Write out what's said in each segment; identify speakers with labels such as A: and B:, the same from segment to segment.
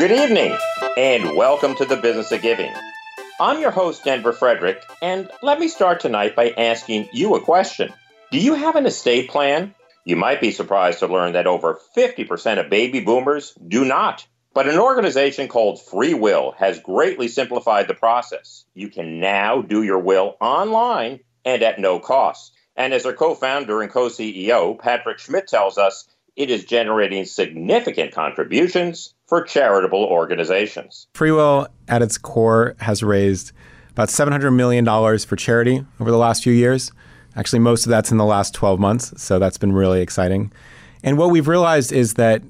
A: Good evening, and welcome to the Business of Giving. I'm your host, Denver Frederick, and let me start tonight by asking you a question. Do you have an estate plan? You might be surprised to learn that over 50% of baby boomers do not. But an organization called Free Will has greatly simplified the process. You can now do your will online and at no cost. And as our co founder and co CEO, Patrick Schmidt tells us, it is generating significant contributions for charitable organizations.
B: Free Will, at its core, has raised about $700 million for charity over the last few years. Actually, most of that's in the last 12 months, so that's been really exciting. And what we've realized is that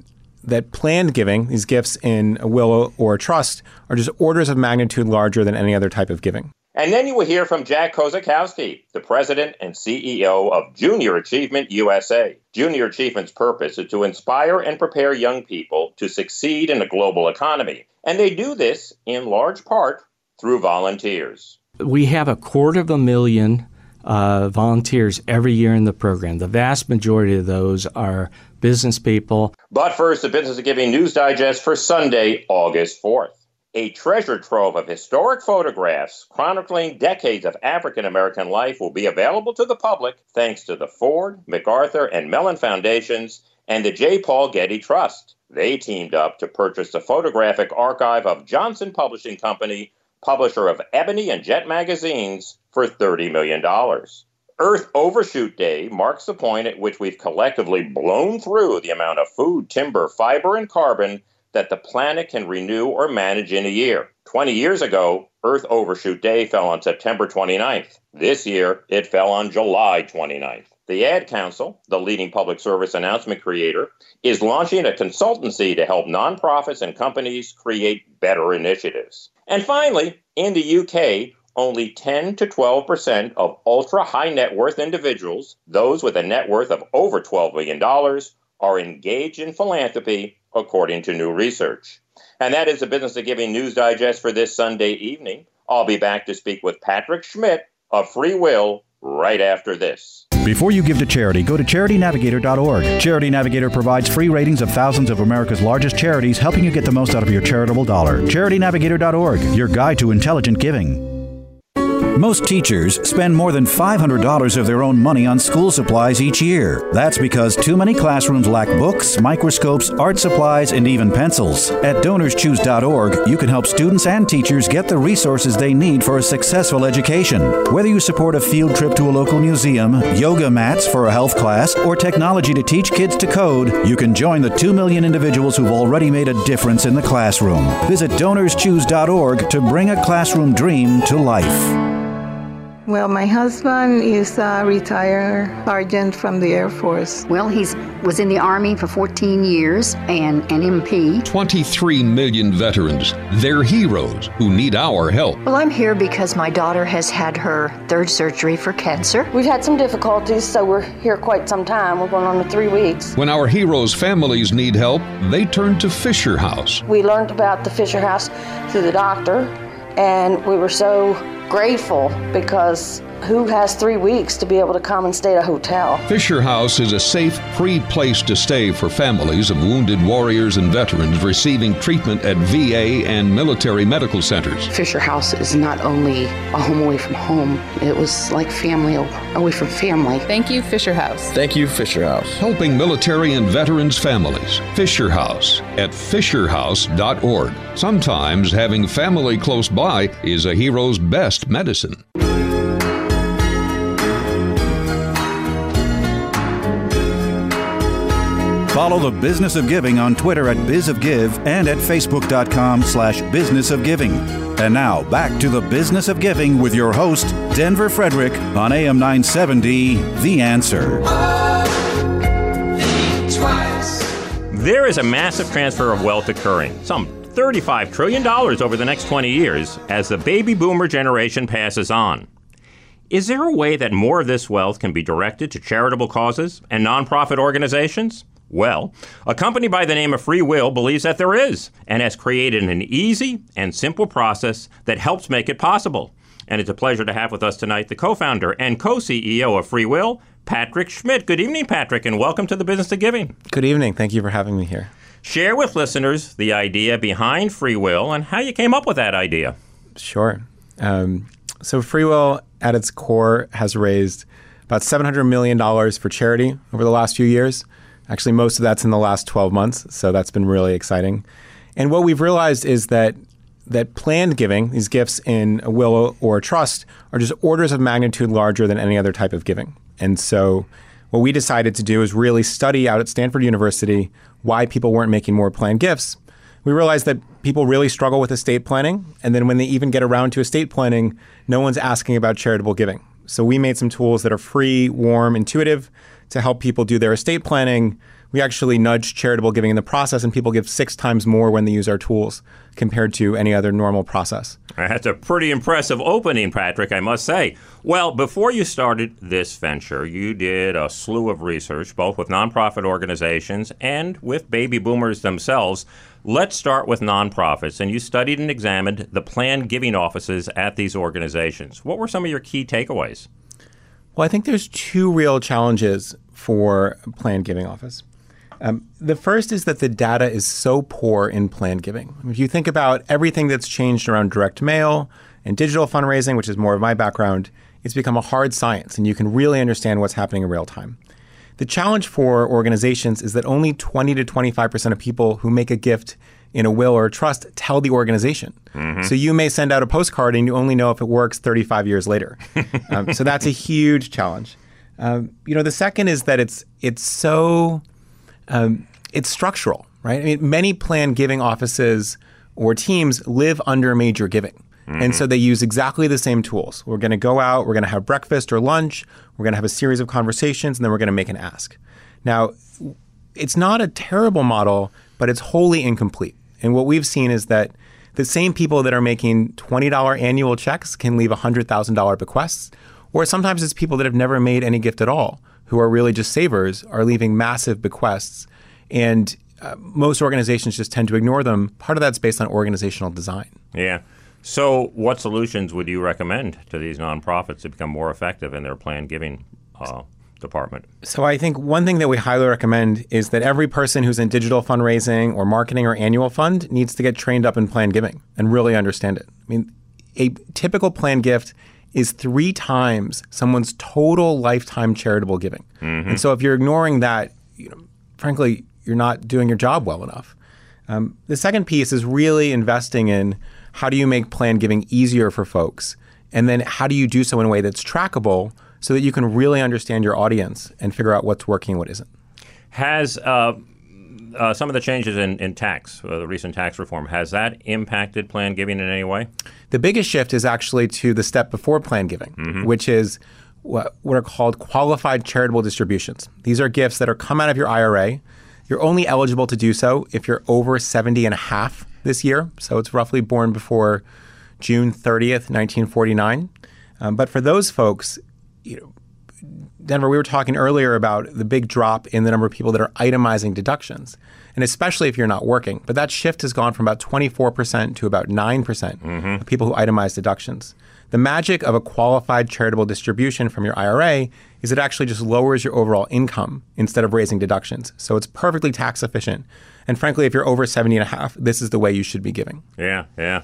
B: that planned giving, these gifts in a will or a trust, are just orders of magnitude larger than any other type of giving.
A: And then you will hear from Jack Kosakowski, the president and CEO of Junior Achievement USA. Junior Achievement's purpose is to inspire and prepare young people to succeed in the global economy. And they do this in large part through volunteers.
C: We have a quarter of a million uh, volunteers every year in the program. The vast majority of those are business people.
A: But first, the Business of Giving News Digest for Sunday, August 4th. A treasure trove of historic photographs chronicling decades of African American life will be available to the public thanks to the Ford, MacArthur, and Mellon Foundations and the J. Paul Getty Trust. They teamed up to purchase the photographic archive of Johnson Publishing Company, publisher of Ebony and Jet magazines, for $30 million. Earth Overshoot Day marks the point at which we've collectively blown through the amount of food, timber, fiber, and carbon that the planet can renew or manage in a year. 20 years ago, Earth Overshoot Day fell on September 29th. This year, it fell on July 29th. The Ad Council, the leading public service announcement creator, is launching a consultancy to help nonprofits and companies create better initiatives. And finally, in the UK, only 10 to 12 percent of ultra high net worth individuals, those with a net worth of over $12 million, are engaged in philanthropy, according to new research. And that is the Business of Giving News Digest for this Sunday evening. I'll be back to speak with Patrick Schmidt of Free Will right after this.
D: Before you give to charity, go to charitynavigator.org. Charity Navigator provides free ratings of thousands of America's largest charities, helping you get the most out of your charitable dollar. charitynavigator.org, your guide to intelligent giving. Most teachers spend more than $500 of their own money on school supplies each year. That's because too many classrooms lack books, microscopes, art supplies, and even pencils. At donorschoose.org, you can help students and teachers get the resources they need for a successful education. Whether you support a field trip to a local museum, yoga mats for a health class, or technology to teach kids to code, you can join the 2 million individuals who've already made a difference in the classroom. Visit donorschoose.org to bring a classroom dream to life.
E: Well, my husband is a retired sergeant from the Air Force.
F: Well, he was in the Army for 14 years and an MP.
G: 23 million veterans. They're heroes who need our help.
H: Well, I'm here because my daughter has had her third surgery for cancer.
I: We've had some difficulties, so we're here quite some time. We're going on to three weeks.
G: When our heroes' families need help, they turn to Fisher House.
I: We learned about the Fisher House through the doctor, and we were so grateful because who has three weeks to be able to come and stay at a hotel?
G: Fisher House is a safe, free place to stay for families of wounded warriors and veterans receiving treatment at VA and military medical centers.
J: Fisher House is not only a home away from home, it was like family away from family.
K: Thank you, Fisher House.
L: Thank you, Fisher House.
G: Helping military and veterans families. Fisher House at FisherHouse.org. Sometimes having family close by is a hero's best medicine.
D: Follow the Business of Giving on Twitter at BizOfGive and at Facebook.com slash Business of Giving. And now back to the Business of Giving with your host, Denver Frederick, on AM 970, The Answer.
A: There is a massive transfer of wealth occurring, some $35 trillion over the next 20 years, as the baby boomer generation passes on. Is there a way that more of this wealth can be directed to charitable causes and nonprofit organizations? Well, a company by the name of Free Will believes that there is and has created an easy and simple process that helps make it possible. And it's a pleasure to have with us tonight the co founder and co CEO of Free Will, Patrick Schmidt. Good evening, Patrick, and welcome to the Business of Giving.
B: Good evening. Thank you for having me here.
A: Share with listeners the idea behind free will and how you came up with that idea.
B: Sure. Um, so, free will at its core has raised about $700 million for charity over the last few years. Actually, most of that's in the last 12 months, so that's been really exciting. And what we've realized is that that planned giving, these gifts in a will or a trust, are just orders of magnitude larger than any other type of giving. And so, what we decided to do is really study out at Stanford University why people weren't making more planned gifts. We realized that people really struggle with estate planning, and then when they even get around to estate planning, no one's asking about charitable giving. So we made some tools that are free, warm, intuitive to help people do their estate planning we actually nudge charitable giving in the process, and people give six times more when they use our tools compared to any other normal process.
A: That's a pretty impressive opening, Patrick, I must say. Well, before you started this venture, you did a slew of research, both with nonprofit organizations and with baby boomers themselves. Let's start with nonprofits. And you studied and examined the planned giving offices at these organizations. What were some of your key takeaways?
B: Well, I think there's two real challenges for planned giving office. Um, the first is that the data is so poor in planned giving. If you think about everything that's changed around direct mail and digital fundraising, which is more of my background, it's become a hard science and you can really understand what's happening in real time. The challenge for organizations is that only 20 to 25% of people who make a gift in a will or a trust tell the organization. Mm-hmm. So you may send out a postcard and you only know if it works 35 years later. um, so that's a huge challenge. Um, you know, the second is that it's it's so um, it's structural, right? I mean, many plan giving offices or teams live under major giving. Mm-hmm. And so they use exactly the same tools. We're going to go out, we're going to have breakfast or lunch, we're going to have a series of conversations, and then we're going to make an ask. Now, it's not a terrible model, but it's wholly incomplete. And what we've seen is that the same people that are making $20 annual checks can leave $100,000 bequests, or sometimes it's people that have never made any gift at all who are really just savers are leaving massive bequests. And uh, most organizations just tend to ignore them. Part of that's based on organizational design.
A: Yeah. So, what solutions would you recommend to these nonprofits to become more effective in their planned giving uh, department?
B: So, I think one thing that we highly recommend is that every person who's in digital fundraising or marketing or annual fund needs to get trained up in planned giving and really understand it. I mean, a typical planned gift is three times someone's total lifetime charitable giving. Mm-hmm. And so if you're ignoring that, you know, frankly, you're not doing your job well enough. Um, the second piece is really investing in how do you make planned giving easier for folks? And then how do you do so in a way that's trackable so that you can really understand your audience and figure out what's working and what isn't?
A: Has uh, uh, some of the changes in, in tax, uh, the recent tax reform, has that impacted plan giving in any way?
B: The biggest shift is actually to the step before plan giving, mm-hmm. which is what, what are called qualified charitable distributions. These are gifts that are come out of your IRA. You're only eligible to do so if you're over 70 and a half this year. So it's roughly born before June 30th, 1949. Um, but for those folks, Denver, we were talking earlier about the big drop in the number of people that are itemizing deductions, and especially if you're not working. But that shift has gone from about 24% to about 9% mm hmm of people who itemize deductions. The magic of a qualified charitable distribution from your IRA is it actually just lowers your overall income instead of raising deductions. So it's perfectly tax efficient. And frankly, if you're over 70 and a half, this is the way you should be giving.
A: Yeah, yeah.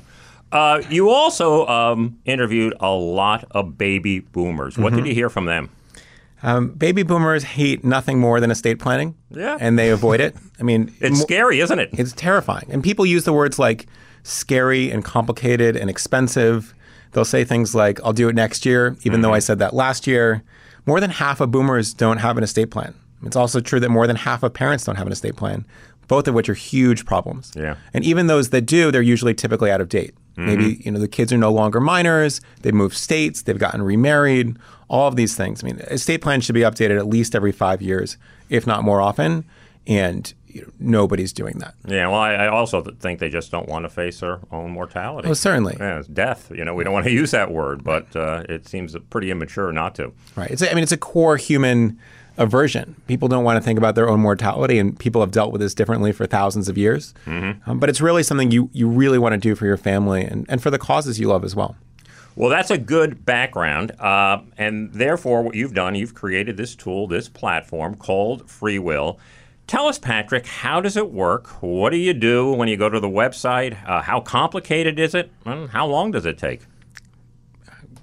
A: Uh, you also um, interviewed a lot of baby boomers. What mm-hmm. did you hear from them?
B: Um, baby boomers hate nothing more than estate planning.
A: Yeah.
B: And they avoid it. I mean,
A: it's scary, isn't it?
B: It's terrifying. And people use the words like scary and complicated and expensive. They'll say things like, I'll do it next year, even mm-hmm. though I said that last year. More than half of boomers don't have an estate plan. It's also true that more than half of parents don't have an estate plan, both of which are huge problems.
A: Yeah.
B: And even those that do, they're usually typically out of date. Mm-hmm. Maybe you know the kids are no longer minors. They've moved states. They've gotten remarried. All of these things. I mean, estate plans should be updated at least every five years, if not more often. And you know, nobody's doing that.
A: Yeah, well, I, I, also think they just don't want to face their own mortality.
B: Oh, certainly.
A: Yeah, it's death. You know, we don't want to use that word, but uh, it seems pretty immature not to.
B: Right. It's. A, I mean, it's a core human aversion. People don't want to think about their own mortality, and people have dealt with this differently for thousands of years. Mm-hmm. Um, but it's really something you, you really want to do for your family and, and for the causes you love as well.
A: Well, that's a good background. Uh, and therefore, what you've done, you've created this tool, this platform called Free Will. Tell us, Patrick, how does it work? What do you do when you go to the website? Uh, how complicated is it? And how long does it take?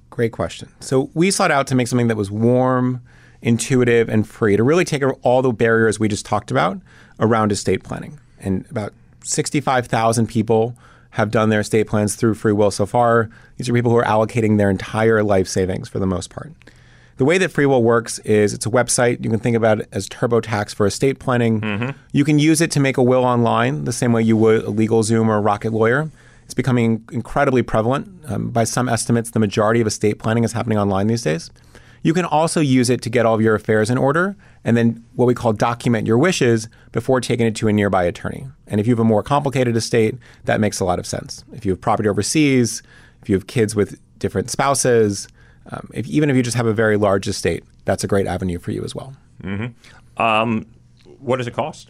B: Great question. So we sought out to make something that was warm, intuitive, and free to really take all the barriers we just talked about around estate planning. And about 65,000 people have done their estate plans through FreeWill so far. These are people who are allocating their entire life savings for the most part. The way that FreeWill works is it's a website. You can think about it as TurboTax for estate planning. Mm-hmm. You can use it to make a will online the same way you would a LegalZoom or a Rocket Lawyer. It's becoming incredibly prevalent. Um, by some estimates, the majority of estate planning is happening online these days. You can also use it to get all of your affairs in order and then what we call document your wishes before taking it to a nearby attorney. And if you have a more complicated estate, that makes a lot of sense. If you have property overseas, if you have kids with different spouses, um, if, even if you just have a very large estate, that's a great avenue for you as well.
A: Mm-hmm. Um, what does it cost?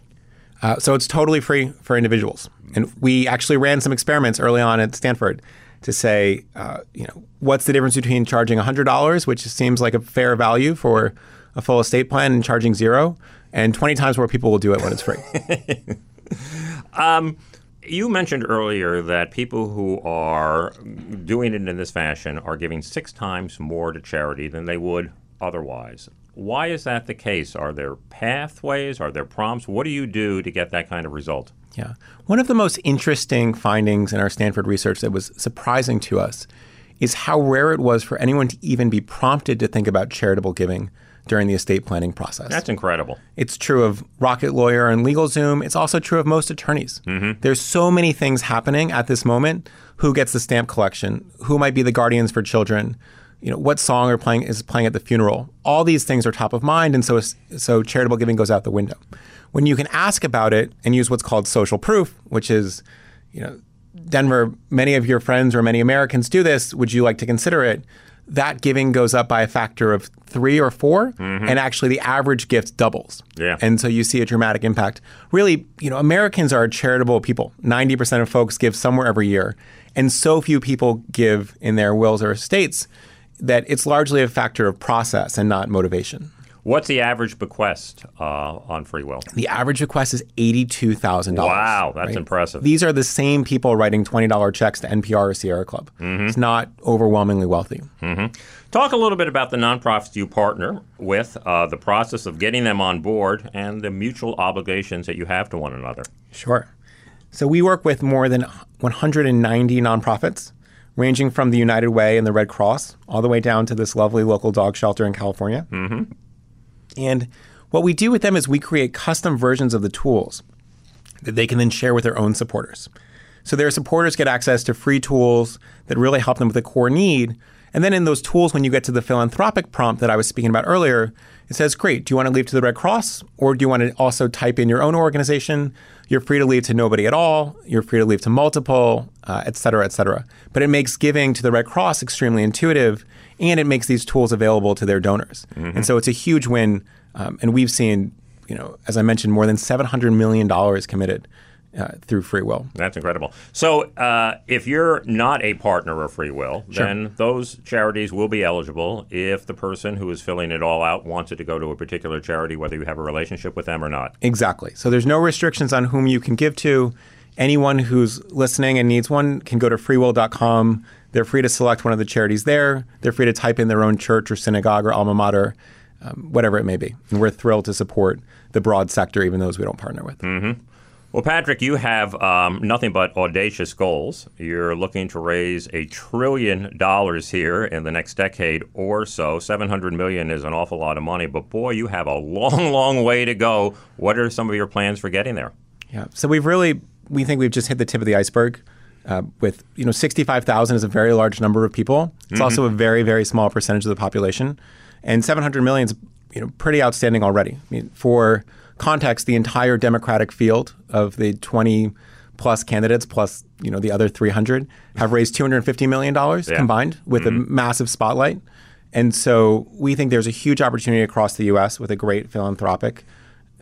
B: Uh, so it's totally free for individuals. And we actually ran some experiments early on at Stanford to say, uh, you know, what's the difference between charging $100, which seems like a fair value for a full estate plan, and charging zero, and 20 times more people will do it when it's free.
A: um, you mentioned earlier that people who are doing it in this fashion are giving six times more to charity than they would otherwise. Why is that the case? Are there pathways? Are there prompts? What do you do to get that kind of result?
B: Yeah. One of the most interesting findings in our Stanford research that was surprising to us is how rare it was for anyone to even be prompted to think about charitable giving during the estate planning process.
A: That's incredible.
B: It's true of Rocket Lawyer and LegalZoom. It's also true of most attorneys. Mm-hmm. There's so many things happening at this moment. Who gets the stamp collection? Who might be the guardians for children? You know, what song are playing is playing at the funeral. All these things are top of mind, and so so charitable giving goes out the window. When you can ask about it and use what's called social proof, which is, you know, Denver, many of your friends or many Americans do this. Would you like to consider it? That giving goes up by a factor of three or 4 mm-hmm. and actually the average gift doubles.
A: Yeah.
B: And so you see a dramatic impact. Really, you know, Americans are charitable people. 90% of folks give somewhere every year, and so few people give in their wills or estates that it's largely a factor of process and not motivation.
A: What's the average bequest uh, on free will?
B: The average bequest is eighty-two thousand dollars.
A: Wow, that's right? impressive.
B: These are the same people writing twenty-dollar checks to NPR or Sierra Club. Mm-hmm. It's not overwhelmingly wealthy.
A: Mm-hmm. Talk a little bit about the nonprofits you partner with, uh, the process of getting them on board, and the mutual obligations that you have to one another.
B: Sure. So we work with more than 190 nonprofits ranging from the United Way and the Red Cross all the way down to this lovely local dog shelter in California.
A: Mm-hmm.
B: And what we do with them is we create custom versions of the tools that they can then share with their own supporters. So their supporters get access to free tools that really help them with a core need. And then in those tools, when you get to the philanthropic prompt that I was speaking about earlier, it says, great, do you want to leave to the Red Cross? Or do you want to also type in your own organization? You're free to leave to nobody at all. You're free to leave to multiple, uh, et cetera, et cetera. But it makes giving to the Red Cross extremely intuitive, and it makes these tools available to their donors. Mm-hmm. And so it's a huge win. Um, and we've seen, you know, as I mentioned, more than $700 million committed uh, through free will.
A: That's incredible. So, uh, if you're not a partner of free will,
B: sure.
A: then those charities will be eligible if the person who is filling it all out wanted to go to a particular charity, whether you have a relationship with them or not.
B: Exactly. So, there's no restrictions on whom you can give to. Anyone who's listening and needs one can go to freewill.com. They're free to select one of the charities there. They're free to type in their own church or synagogue or alma mater, um, whatever it may be. And we're thrilled to support the broad sector, even those we don't partner with.
A: Mm-hmm. Well, Patrick, you have um, nothing but audacious goals. You're looking to raise a trillion dollars here in the next decade or so. 700 million is an awful lot of money, but boy, you have a long, long way to go. What are some of your plans for getting there?
B: Yeah, so we've really, we think we've just hit the tip of the iceberg. Uh, with you know, 65,000 is a very large number of people. It's mm-hmm. also a very, very small percentage of the population, and 700 million is you know pretty outstanding already. I mean, for context, the entire Democratic field of the 20 plus candidates plus you know the other 300 have raised 250 million dollars yeah. combined with mm-hmm. a massive spotlight. And so we think there's a huge opportunity across the U.S. with a great philanthropic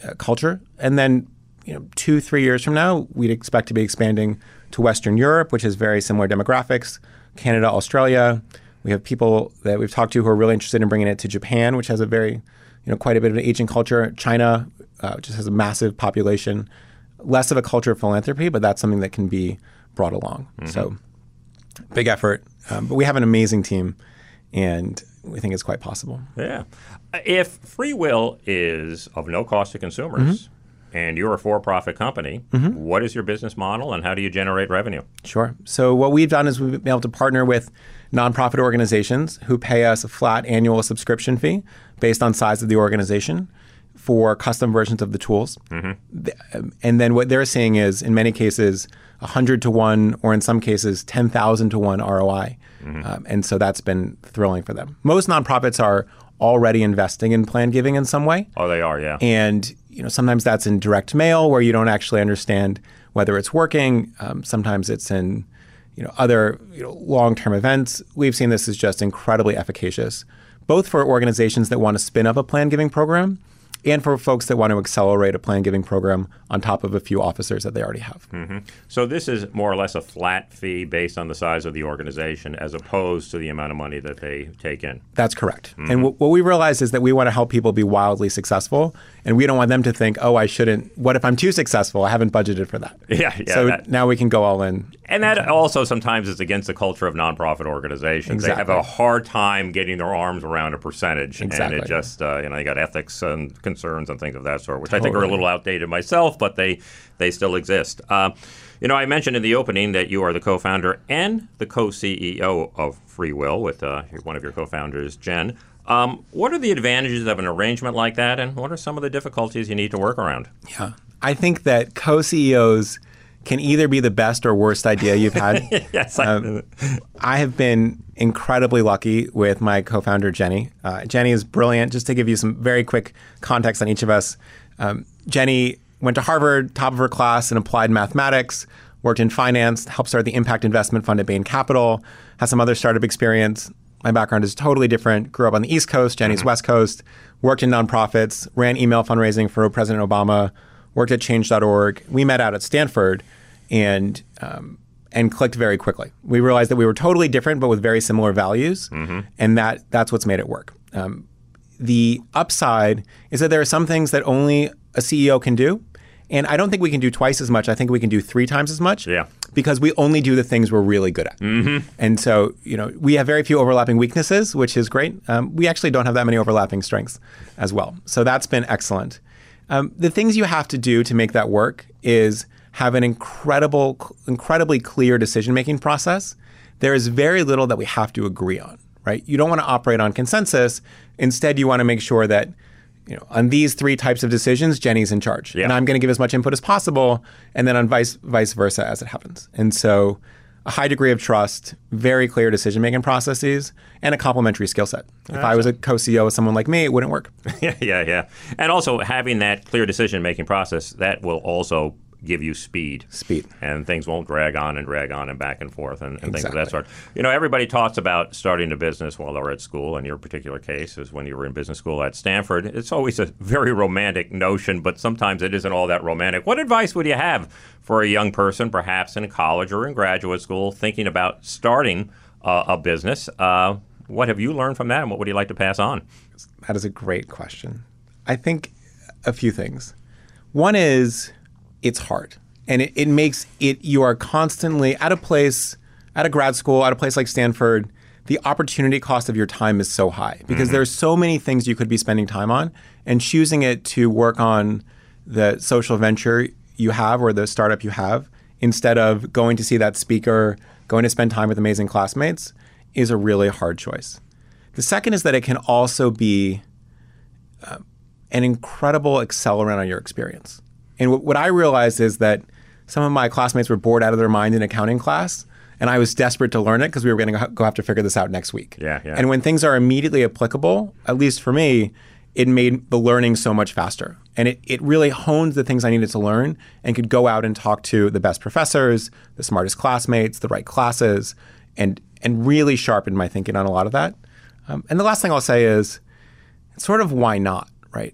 B: uh, culture. And then, you know, two, three years from now, we'd expect to be expanding to Western Europe, which has very similar demographics, Canada, Australia. We have people that we've talked to who are really interested in bringing it to Japan, which has a very, you know, quite a bit of an aging culture. China, uh, just has a massive population, less of a culture of philanthropy, but that's something that can be brought along.
A: Mm-hmm.
B: So big effort, um, but we have an amazing team, and we think it's quite possible.
A: Yeah. If free will is of no cost to consumers and you're a for profit company, what is your business model and how do you generate revenue?
B: Sure. So what we've done is we've been able to partner with nonprofit organizations who pay us a flat annual subscription fee based on size of the organization for custom versions of the tools. The- um, And then what they're seeing is, in many cases, 100 to 1, or in some cases, 10,000 to 1 ROI. Um, and so that's been thrilling for them. Most nonprofits are already investing in plan giving in some way.
A: Oh, they are, yeah.
B: And you know, sometimes that's in direct mail where you don't actually understand whether it's working. Um, sometimes it's in you know other you know, long-term events. We've seen this as just incredibly efficacious, both for organizations that want to spin up a plan giving program and for folks that want to accelerate a plan giving program on top of a few officers that they already have. Mm-hmm.
A: So this is more or less a flat fee based on the size of the organization as opposed to the amount of money that they take in.
B: That's correct. And mm-hmm. w- what we realize is that we want to help people be wildly successful, and we don't want them to think, "Oh, I shouldn't. What if I'm too successful? I haven't budgeted for that."
A: Yeah, yeah.
B: so
A: that-
B: now we can go all in.
A: And that also sometimes is against the culture of nonprofit organizations. Exactly. They have a hard time getting their arms around a percentage,
B: exactly.
A: and it just uh, you know they got ethics and concerns and things of that sort, which I think are a little outdated myself, but they they still exist. Uh, you know, I mentioned in the opening that you are the co-founder and the co-CEO of Free Will with uh, one of your co-founders, Jen. Um, what are the advantages of an arrangement like that, and what are some of the difficulties you need to work around?
B: Yeah. I think that co-CEOs can either be the best or worst idea you've had.
A: yes, I,
B: Um, I have been incredibly lucky with my co-founder Jenny. Uh, Jenny is brilliant. Just to give you some very quick context on each of us, um, Jenny went to Harvard, top of her class in applied mathematics, worked in finance, helped start the impact investment fund at Bain Capital, has some other startup experience. My background is totally different. Grew up on the East Coast, Jenny's West Coast, worked in nonprofits, ran email fundraising for President Obama, worked at change.org. We met out at Stanford and um, and clicked very quickly. We realized that we were totally different, but with very similar values, and that that's what's made it work. Um, the upside is that there are some things that only a CEO can do, and I don't think we can do twice as much. I think we can do three times as much.
A: Yeah.
B: Because we only do the things we're really good at. Mm-hmm. And so, you know, we have very few overlapping weaknesses, which is great. Um, we actually don't have that many overlapping strengths as well. So that's been excellent. Um, the things you have to do to make that work is have an incredible, incredibly clear decision making process. There is very little that we have to agree on, right? You don't want to operate on consensus. Instead, you want to make sure that, you know, on these three types of decisions, Jenny's in charge,
A: Yeah.
B: and I'm going to give as much input as possible, and then on vice vice versa as it happens. And so, a high degree of trust, very clear decision making processes, and a complementary skill set. If I was a co-CEO with someone like me, it wouldn't work.
A: yeah, yeah, yeah. And also having that clear decision making process that will also give you speed.
B: Speed.
A: And things won't drag on and drag on and back and forth and, and things of that sort. You know, everybody talks about starting a business while they're at school. In your particular case, is when you were in business school at Stanford. It's always a very romantic notion, but sometimes it isn't all that romantic. What advice would you have for a young person, perhaps in college or in graduate school, thinking about starting uh, a business? Uh, what have you learned from that, and what would you like to pass on?
B: That is a great question. I think a few things. One is it's hard. And it, it makes it, you are constantly at a place, at a grad school, at a place like Stanford, the opportunity cost of your time is so high because mm-hmm. there's so many things you could be spending time on. And choosing it to work on the social venture you have or the startup you have instead of going to see that speaker, going to spend time with amazing classmates is a really hard choice. The second is that it can also be uh, an incredible accelerant on your experience. And what, what I realized is that some of my classmates were bored out of their mind in accounting class, and I was desperate to learn it because we were going to go have to figure this out next week.
A: Yeah, yeah.
B: And when things are immediately applicable, at least for me, it made the learning so much faster. And it, it really honed the things I needed to learn and could go out and talk to the best professors, the smartest classmates, the right classes, and, and really sharpened my thinking on a lot of that. Um, and the last thing I'll say is, sort of why not, right?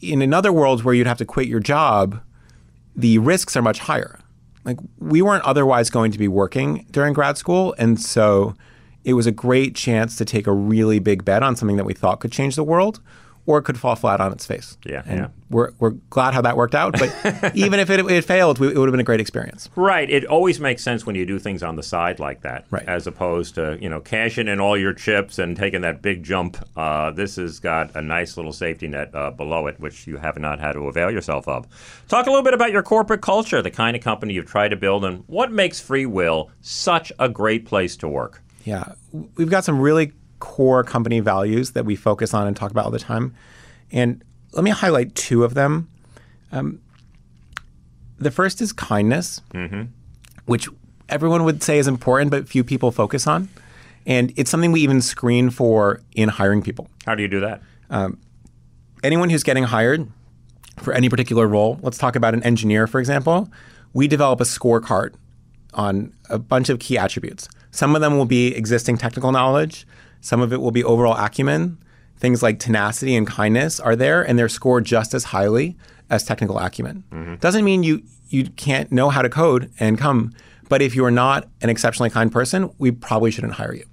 B: In another world where you'd have to quit your job, the risks are much higher. Like we weren't otherwise going to be working during grad school, and so it was a great chance to take a really big bet on something that we thought could change the world, or it could fall flat on its face.
A: Yeah,
B: and
A: yeah.
B: We're, we're glad how that worked out. But even if it, it failed, it would have been a great experience.
A: Right. It always makes sense when you do things on the side like that,
B: right.
A: as opposed to you know cashing in all your chips and taking that big jump. Uh, this has got a nice little safety net uh, below it, which you have not had to avail yourself of. Talk a little bit about your corporate culture, the kind of company you've tried to build, and what makes Free Will such a great place to work.
B: Yeah, we've got some really core company values that we focus on and talk about all the time. And let me highlight two of them. Um, the first is kindness,
A: mm-hmm.
B: which everyone would say is important, but few people focus on. And it's something we even screen for in hiring people.
A: How do you do that?
B: Um, anyone who's getting hired for any particular role, let's talk about an engineer, for example, we develop a scorecard on a bunch of key attributes. Some of them will be existing technical knowledge, some of it will be overall acumen. Things like tenacity and kindness are there, and they're scored just as highly as technical acumen.
A: Mm-hmm.
B: Doesn't mean you you can't know how to code and come, but if you are not an exceptionally kind person, we probably shouldn't hire you.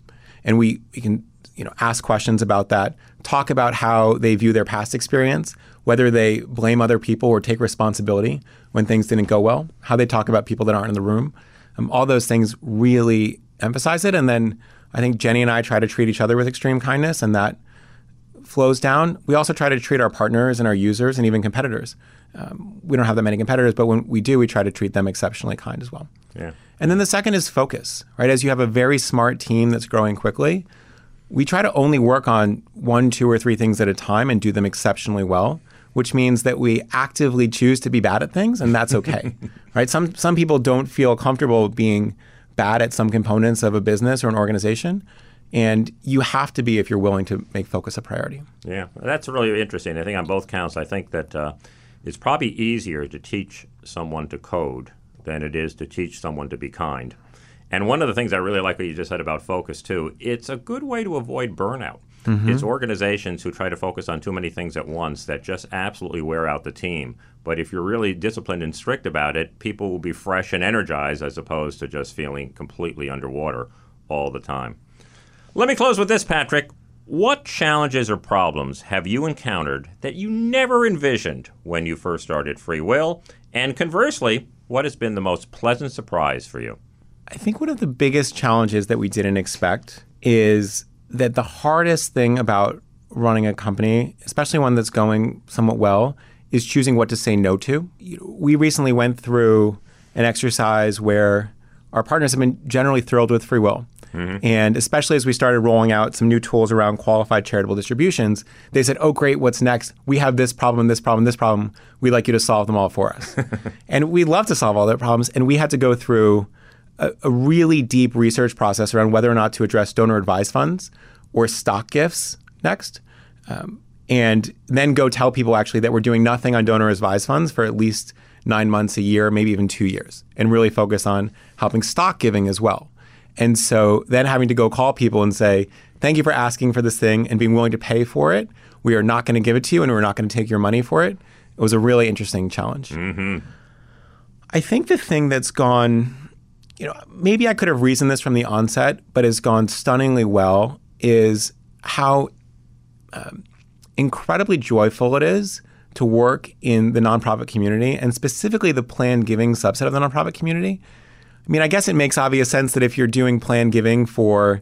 B: And we, we can you know ask questions about that, talk about how they view their past experience, whether they blame other people or take responsibility when things didn't go well, how they talk about people that aren't in the room. Um, all those things really emphasize it. And then I think Jenny and I try to treat each other with extreme kindness, and that flows down. We also try to treat our partners and our users and even competitors. Um, we don't have that many competitors, but when we do, we try to treat them exceptionally kind as well.
A: Yeah.
B: And then the second is focus, right? As you have a very smart team that's growing quickly, we try to only work on one, two, or three things at a time and do them exceptionally well, which means that we actively choose to be bad at things, and that's okay, right? Some some people don't feel comfortable being bad at some components of a business or an organization. And you have to be if you're willing to make focus a priority.
A: Yeah, that's really interesting. I think on both counts, I think that uh, it's probably easier to teach someone to code than it is to teach someone to be kind. And one of the things I really like what you just said about focus, too, it's a good way to avoid burnout.
B: Mm-hmm.
A: It's organizations who try to focus on too many things at once that just absolutely wear out the team. But if you're really disciplined and strict about it, people will be fresh and energized as opposed to just feeling completely underwater all the time. Let me close with this, Patrick. What challenges or problems have you encountered that you never envisioned when you first started Free Will? And conversely, what has been the most pleasant surprise for you?
B: I think one of the biggest challenges that we didn't expect is that the hardest thing about running a company, especially one that's going somewhat well, is choosing what to say no to. We recently went through an exercise where our partners have been generally thrilled with Free Will.
A: Mm-hmm.
B: And especially as we started rolling out some new tools around qualified charitable distributions, they said, Oh, great, what's next? We have this problem, this problem, this problem. We'd like you to solve them all for us. and we love to solve all their problems. And we had to go through a, a, really deep research process around whether or not to address donor advised funds or stock gifts next. Um, and then go tell people actually that we're doing nothing on donor advised funds for at least nine months, a year, maybe even two years, and really focus on helping stock giving as well. And so then having to go call people and say, thank you for asking for this thing and being willing to pay for it. We are not going to give it to you and we're not going to take your money for it. It was a really interesting challenge.
A: Mm-hmm.
B: I think the thing that's gone, you know, maybe I could have reasoned this from the onset, but has gone stunningly well is how um, incredibly joyful it is to work in the nonprofit community and specifically the planned giving subset of the nonprofit community. I mean, I guess it makes obvious sense that if you're doing planned giving for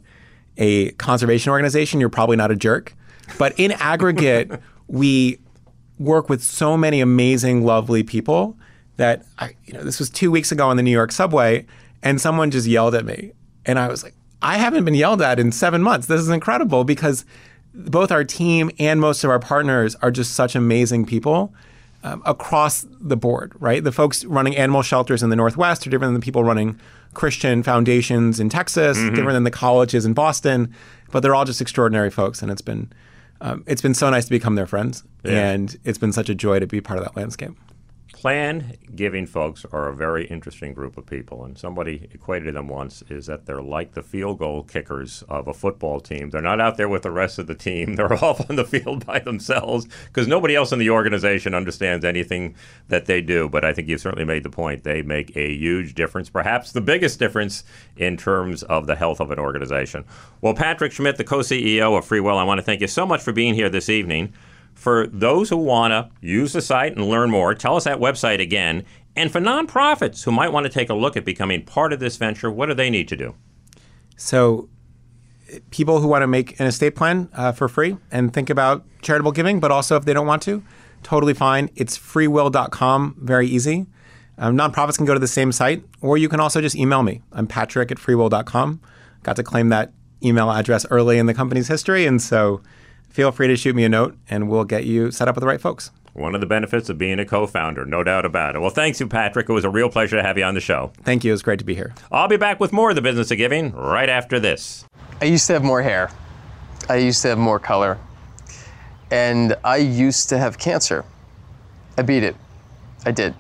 B: a conservation organization, you're probably not a jerk. But in aggregate, we work with so many amazing, lovely people that I, you know, this was two weeks ago on the New York subway, and someone just yelled at me, and I was like, I haven't been yelled at in seven months. This is incredible because both our team and most of our partners are just such amazing people um, across the board, right? The folks running animal shelters in the Northwest are different than the people running Christian foundations in Texas,
A: Mm-hmm.
B: different than the colleges in Boston, but they're all just extraordinary folks, and it's been um, it's been so nice to become their friends,
A: Yeah.
B: and it's been such a joy to be part of that landscape.
A: Plan giving folks are a very interesting group of people, and somebody equated them once is that they're like the field goal kickers of a football team. They're not out there with the rest of the team, they're off on the field by themselves because nobody else in the organization understands anything that they do. But I think you've certainly made the point. They make a huge difference, perhaps the biggest difference in terms of the health of an organization. Well, Patrick Schmidt, the co CEO of FreeWill, I want to thank you so much for being here this evening. For those who want to use the site and learn more, tell us that website again. And for nonprofits who might want to take a look at becoming part of this venture, what do they need to do?
B: So, people who want to make an estate plan uh, for free and think about charitable giving, but also if they don't want to, totally fine. It's freewill.com, very easy. Um, nonprofits can go to the same site, or you can also just email me. I'm patrick at freewill.com. Got to claim that email address early in the company's history, and so feel free to shoot me a note and we'll get you set up with the right folks.
A: One of the benefits of being a co founder, no doubt about it. Well, thanks you, Patrick. It was a real pleasure to have you on the show.
B: Thank you. It was great to be here.
A: I'll be back with more of the business of giving right after this.
K: I used to have more hair, I used to have more color, and I used to have cancer. I beat it. I did.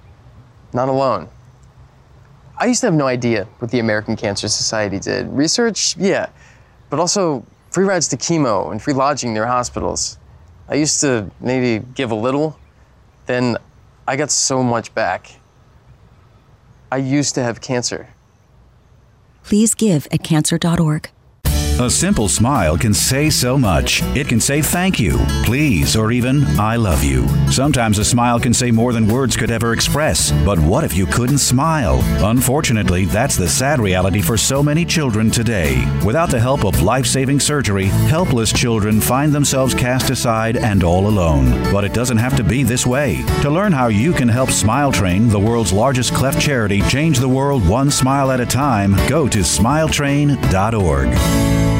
K: Not alone. I used to have no idea what the American Cancer Society did. Research, yeah, but also free rides to chemo and free lodging near hospitals. I used to maybe give a little, then I got so much back. I used to have cancer.
L: Please give at cancer.org.
D: A simple smile can say so much. It can say thank you, please, or even I love you. Sometimes a smile can say more than words could ever express. But what if you couldn't smile? Unfortunately, that's the sad reality for so many children today. Without the help of life saving surgery, helpless children find themselves cast aside and all alone. But it doesn't have to be this way. To learn how you can help Smile Train, the world's largest cleft charity, change the world one smile at a time, go to smiletrain.org.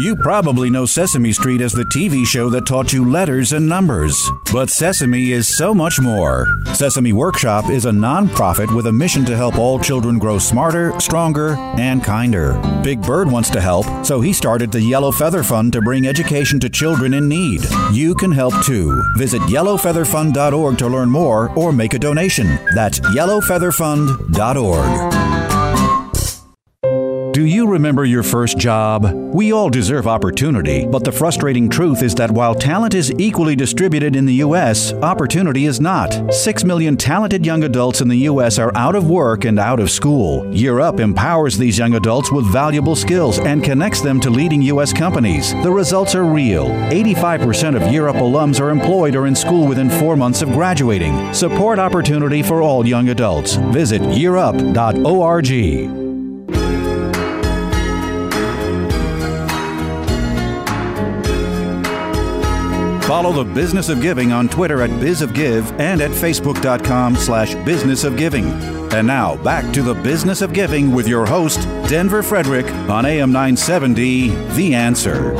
D: You probably know Sesame Street as the TV show that taught you letters and numbers. But Sesame is so much more. Sesame Workshop is a nonprofit with a mission to help all children grow smarter, stronger, and kinder. Big Bird wants to help, so he started the Yellow Feather Fund to bring education to children in need. You can help too. Visit yellowfeatherfund.org to learn more or make a donation. That's yellowfeatherfund.org. Do you remember your first job? We all deserve opportunity, but the frustrating truth is that while talent is equally distributed in the U.S., opportunity is not. Six million talented young adults in the U.S. are out of work and out of school. Year Up empowers these young adults with valuable skills and connects them to leading U.S. companies. The results are real. 85% of Year Up alums are employed or in school within four months of graduating. Support opportunity for all young adults. Visit yearup.org. Follow the Business of Giving on Twitter at bizofgive and at facebook.com slash Business of Giving. And now back to the Business of Giving with your host, Denver Frederick, on AM 970, The Answer.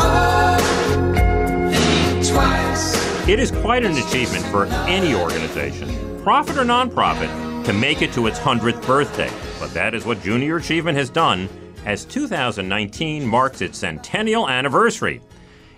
A: It is quite an achievement for any organization, profit or nonprofit, to make it to its 100th birthday. But that is what Junior Achievement has done as 2019 marks its centennial anniversary.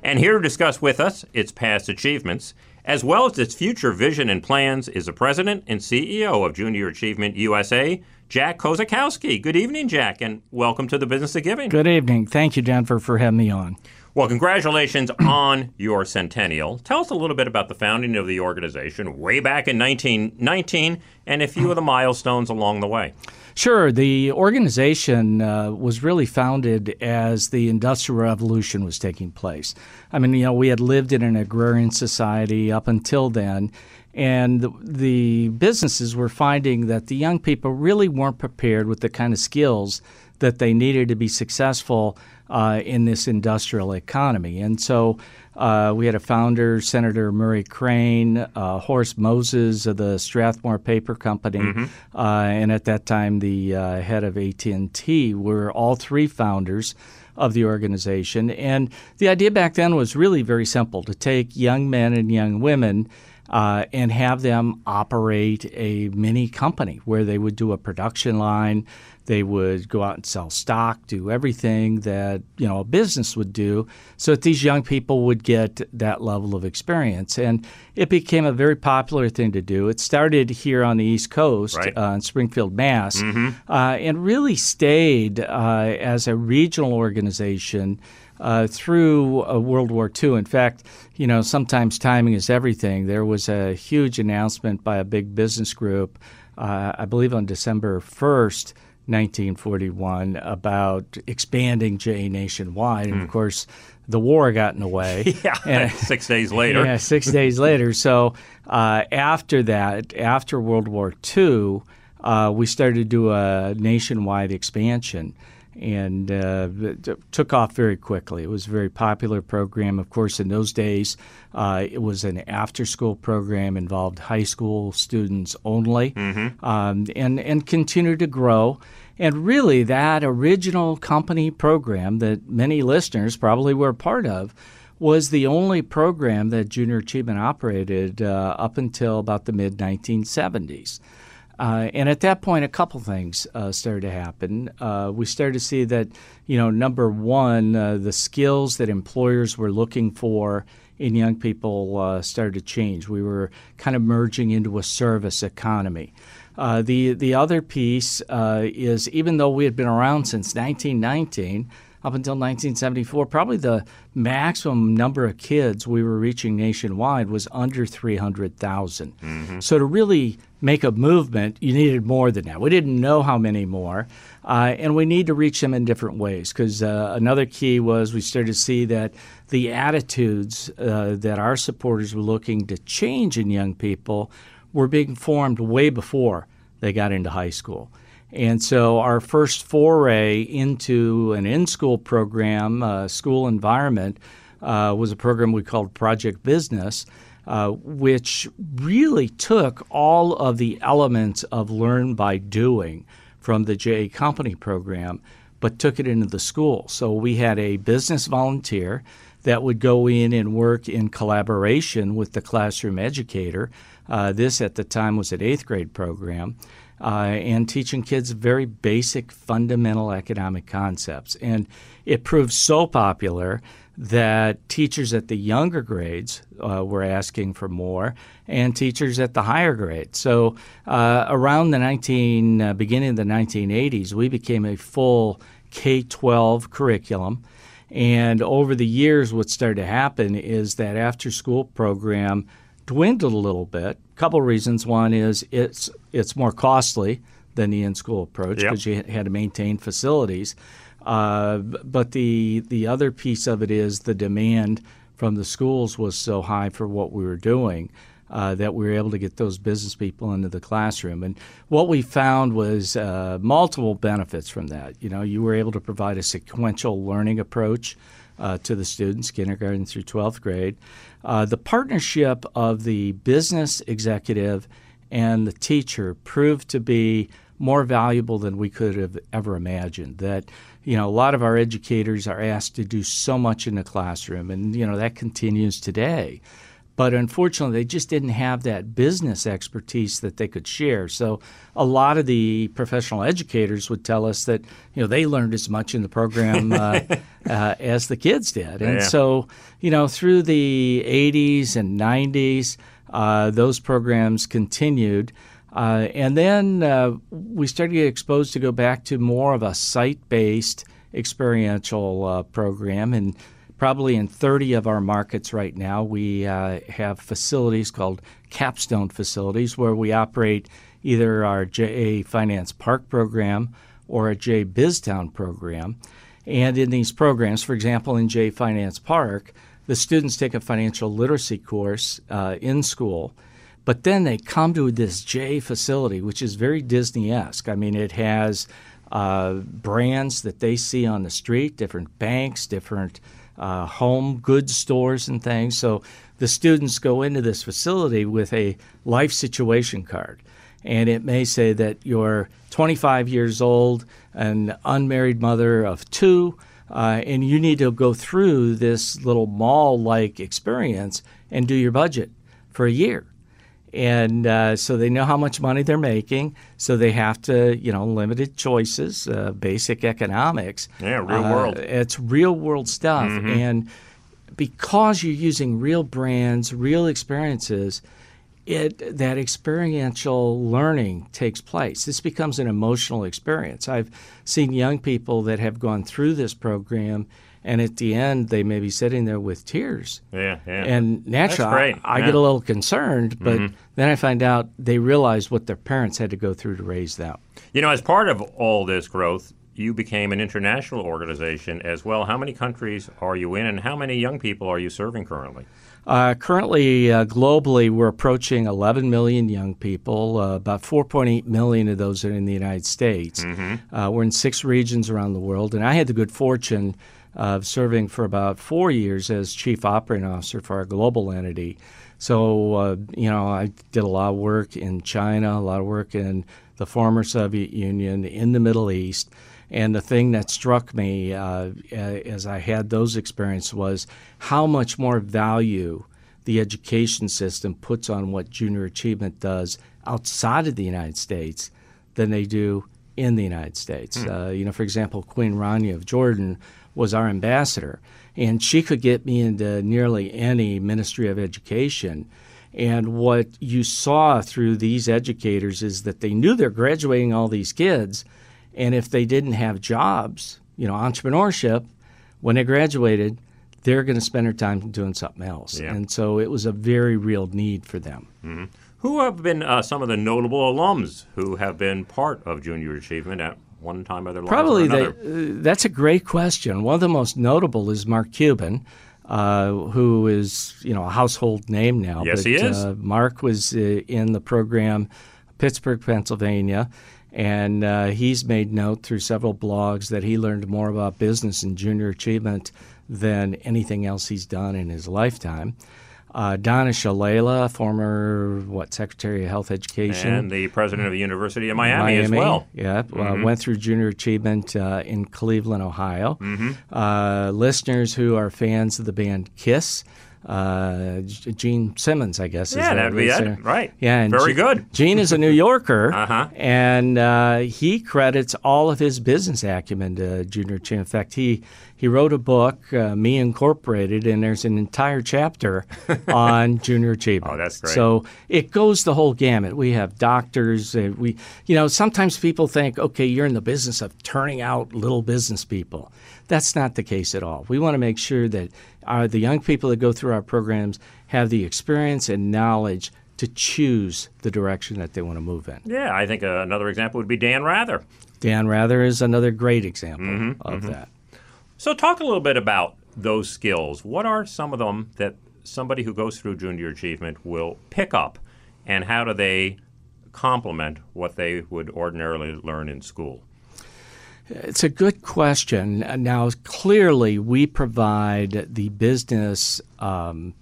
A: And here to discuss with us its past achievements, as well as its future vision and plans, is the president and CEO of Junior Achievement USA, Jack Kosakowski. Good evening, Jack, and welcome to the Business of Giving.
C: Good evening. Thank you, Denver, for having me on.
A: Well, congratulations on your centennial. Tell us a little bit about the founding of the organization way back in 1919 and a few of the milestones along the way.
C: Sure. The organization uh, was really founded as the Industrial Revolution was taking place. I mean, you know, we had lived in an agrarian society up until then, and the, the businesses were finding that the young people really weren't prepared with the kind of skills that they needed to be successful uh, in this industrial economy. And so uh, we had a founder, Senator Murray Crane, uh, Horace Moses of the Strathmore Paper Company, mm-hmm. Uh, and at that time the uh, head of AT&T were all three founders of the organization. And the idea back then was really very simple to take young men and young women uh, and have them operate a mini company where they would do a production line, they would go out and sell stock, do everything that you know a business would do, so that these young people would get that level of experience. And it became a very popular thing to do. It started here on the East Coast right. uh, in Springfield, Mass, mm-hmm. uh, and really stayed uh, as a regional organization. Uh, through uh, World War II. In fact, you know, sometimes timing is everything. There was a huge announcement by a big business group, uh, I believe on December 1st, 1941 about expanding JA nationwide. And
A: Hmm.
C: of course, the war got in the way.
A: Yeah, six days later.
C: Yeah, six days later. So uh, after that, after World War II, uh, we started to do a nationwide expansion. And uh, took off very quickly. It was a very popular program. Of course, in those days, uh, it was an after-school program, involved high school students only, um, and and continued to grow. And really, that original company program that many listeners probably were a part of was the only program that Junior Achievement operated uh, up until about the mid 1970s. Uh, and at that point, a couple things uh, started to happen. Uh, we started to see that, you know, number one, uh, the skills that employers were looking for in young people uh, started to change. We were kind of merging into a service economy. Uh, the the other piece uh, is even though we had been around since 1919 up until 1974, probably the maximum number of kids we were reaching nationwide was under 300,000. So to really make a movement, you needed more than that. We didn't know how many more, uh, and we need to reach them in different ways. Because uh, another key was we started to see that the attitudes uh, that our supporters were looking to change in young people were being formed way before they got into high school. And so our first foray into an in school program, uh, school environment, uh, was a program we called Project Business, uh, which really took all of the elements of learn by doing from the JA Company program, but took it into the school. So we had a business volunteer that would go in and work in collaboration with the classroom educator. Uh, this at the time was an eighth grade program. Uh, and teaching kids very basic fundamental economic concepts. And it proved so popular that teachers at the younger grades uh, were asking for more, and teachers at the higher grades. So uh, around the 19 uh, beginning of the 1980s, we became a full K-12 curriculum. And over the years, what started to happen is that after school program dwindled a little bit. A couple of reasons. One is it's it's more costly than the in-school approach
A: Yep.
C: because you had to maintain facilities. Uh, but the the other piece of it is the demand from the schools was so high for what we were doing uh, that we were able to get those business people into the classroom. And what we found was uh, multiple benefits from that. You know, you were able to provide a sequential learning approach uh, to the students, kindergarten through 12th grade. Uh, the partnership of the business executive and the teacher proved to be more valuable than we could have ever imagined. That you know, a lot of our educators are asked to do so much in the classroom, and you know that continues today. But unfortunately, they just didn't have that business expertise that they could share. So a lot of the professional educators would tell us that you know they learned as much in the program uh, uh, as the kids did, and
A: Yeah.
C: so you know through the 80s and 90s, uh, those programs continued. Uh, and then uh, we started to get exposed to go back to more of a site-based experiential uh, program, and probably in 30 of our markets right now, we uh, have facilities called capstone facilities where we operate either our JA Finance Park program or a J BizTown program. And in these programs, for example, in J Finance Park, the students take a financial literacy course uh, in school, but then they come to this J facility, which is very Disney esque. I mean, it has uh, brands that they see on the street, different banks, different uh, home goods stores, and things. So the students go into this facility with a life situation card. And it may say that you're 25 years old, an unmarried mother of two, uh, and you need to go through this little mall like experience and do your budget for a year. And uh, so they know how much money they're making, so they have to, you know, limited choices, uh, basic economics.
A: Yeah, real
C: Uh,
A: world.
C: It's real world stuff.
A: Mhm.
C: And because you're using real brands, real experiences, it that experiential learning takes place. This becomes an emotional experience. I've seen young people that have gone through this program And at the end, they may be sitting there with tears.
A: Yeah, yeah.
C: And naturally, I, I
A: yeah.
C: get a little concerned, but
A: Mhm.
C: then I find out they realize what their parents had to go through to raise them.
A: You know, as part of all this growth, you became an international organization as well. How many countries are you in, and how many young people are you serving currently?
C: Uh, currently, uh, globally, we're approaching 11 million young people. Uh, about 4.8 million of those are in the United States. Uh, we're in six regions around the world, and I had the good fortune of serving for about four years as chief operating officer for our global entity. So, uh, you know, I did a lot of work in China, a lot of work in the former Soviet Union, in the Middle East. And the thing that struck me uh, as I had those experiences was how much more value the education system puts on what junior achievement does outside of the United States than they do in the United States.
M: Hmm.
C: Uh, you know, for example, Queen Rania of Jordan was our ambassador, and she could get me into nearly any Ministry of Education. And what you saw through these educators is that they knew they're graduating all these kids, and if they didn't have jobs, you know, entrepreneurship, when they graduated, they're going to spend their time doing something else.
A: Yeah.
C: And so it was a very real need for them.
A: hmm Who have been uh, some of the notable alums who have been part of Junior Achievement at one time lives
C: Probably
A: or
C: the,
A: another?
C: uh, that's a great question. One of the most notable is Mark Cuban, uh, who is you know a household name now.
A: Yes,
C: but,
A: he is.
C: Uh, Mark was uh, in the program, Pittsburgh, Pennsylvania, and uh, he's made note through several blogs that he learned more about business and junior achievement than anything else he's done in his lifetime. Uh, Donna Shalala, former what Secretary of Health Education,
A: and the president of the University of Miami, as well.
C: Yeah, uh,
A: Mhm.
C: went through junior achievement uh, in Cleveland, Ohio.
A: Mhm.
C: Uh, listeners who are fans of the band Kiss. Uh, Gene Simmons, I guess.
A: Yeah,
C: the
A: that'd be it. Right.
C: Yeah, and
A: Very
C: Ge-
A: good.
C: Gene is a New Yorker,
A: Uh-huh.
C: and uh, he credits all of his business acumen to Junior Achievement. In fact, he he wrote a book, uh, Me Incorporated, and there's an entire chapter on Junior Achievement.
A: Oh, that's great.
C: So it goes the whole gamut. We have doctors. Uh, we, you know, sometimes people think, okay, you're in the business of turning out little business people. That's not the case at all. We want to make sure that our, the young people that go through our programs have the experience and knowledge to choose the direction that they want to move in.
A: Yeah, I think uh, another example would be Dan Rather.
C: Dan Rather is another great example
A: Mhm,
C: of
A: mhm.
C: that.
A: So, talk a little bit about those skills. What are some of them that somebody who goes through junior achievement will pick up, and how do they complement what they would ordinarily learn in school?
C: It's a good question. Now, clearly, we provide the business um,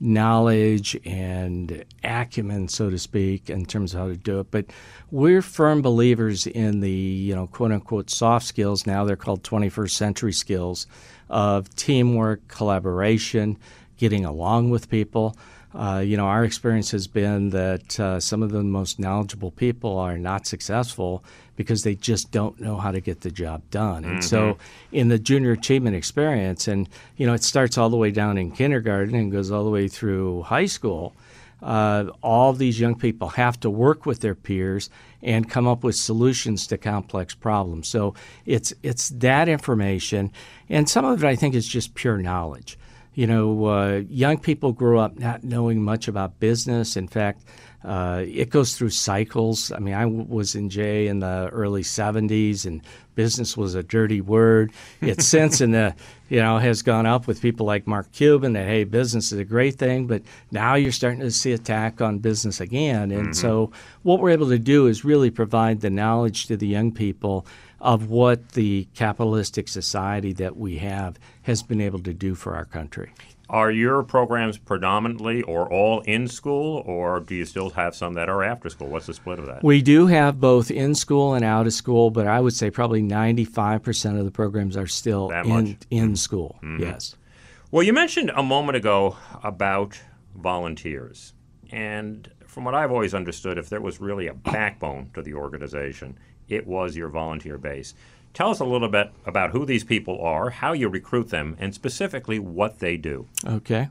C: knowledge and acumen, so to speak, in terms of how to do it. But we're firm believers in the, you know, quote unquote soft skills. Now they're called 21st century skills of teamwork, collaboration, getting along with people. Uh, you know, our experience has been that uh, some of the most knowledgeable people are not successful because they just don't know how to get the job done. And so,
M: Mhm.
C: in the junior achievement experience, and you know, it starts all the way down in kindergarten and goes all the way through high school. Uh, all these young people have to work with their peers and come up with solutions to complex problems. So it's it's that information, and some of it I think is just pure knowledge. You know, uh, young people grow up not knowing much about business. In fact, uh, it goes through cycles. I mean, I w- was in Jay in the early 70s, and business was a dirty word. It's since in the, you know, has gone up with people like Mark Cuban that, hey, business is a great thing, but now you're starting to see attack on business again. And
M: Mhm.
C: so what we're able to do is really provide the knowledge to the young people of what the capitalistic society that we have has been able to do for our country.
A: Are your programs predominantly or all in school, or do you still have some that are after school? What's the split of that?
C: We do have both in school and out of school, but I would say probably 95% of the programs are still in, in school.
A: Mhm.
C: Yes.
A: Well, you mentioned a moment ago about volunteers. And from what I've always understood, if there was really a backbone to the organization, it was your volunteer base. Tell us a little bit about who these people are, how you recruit them, and specifically what they do.
C: Okay.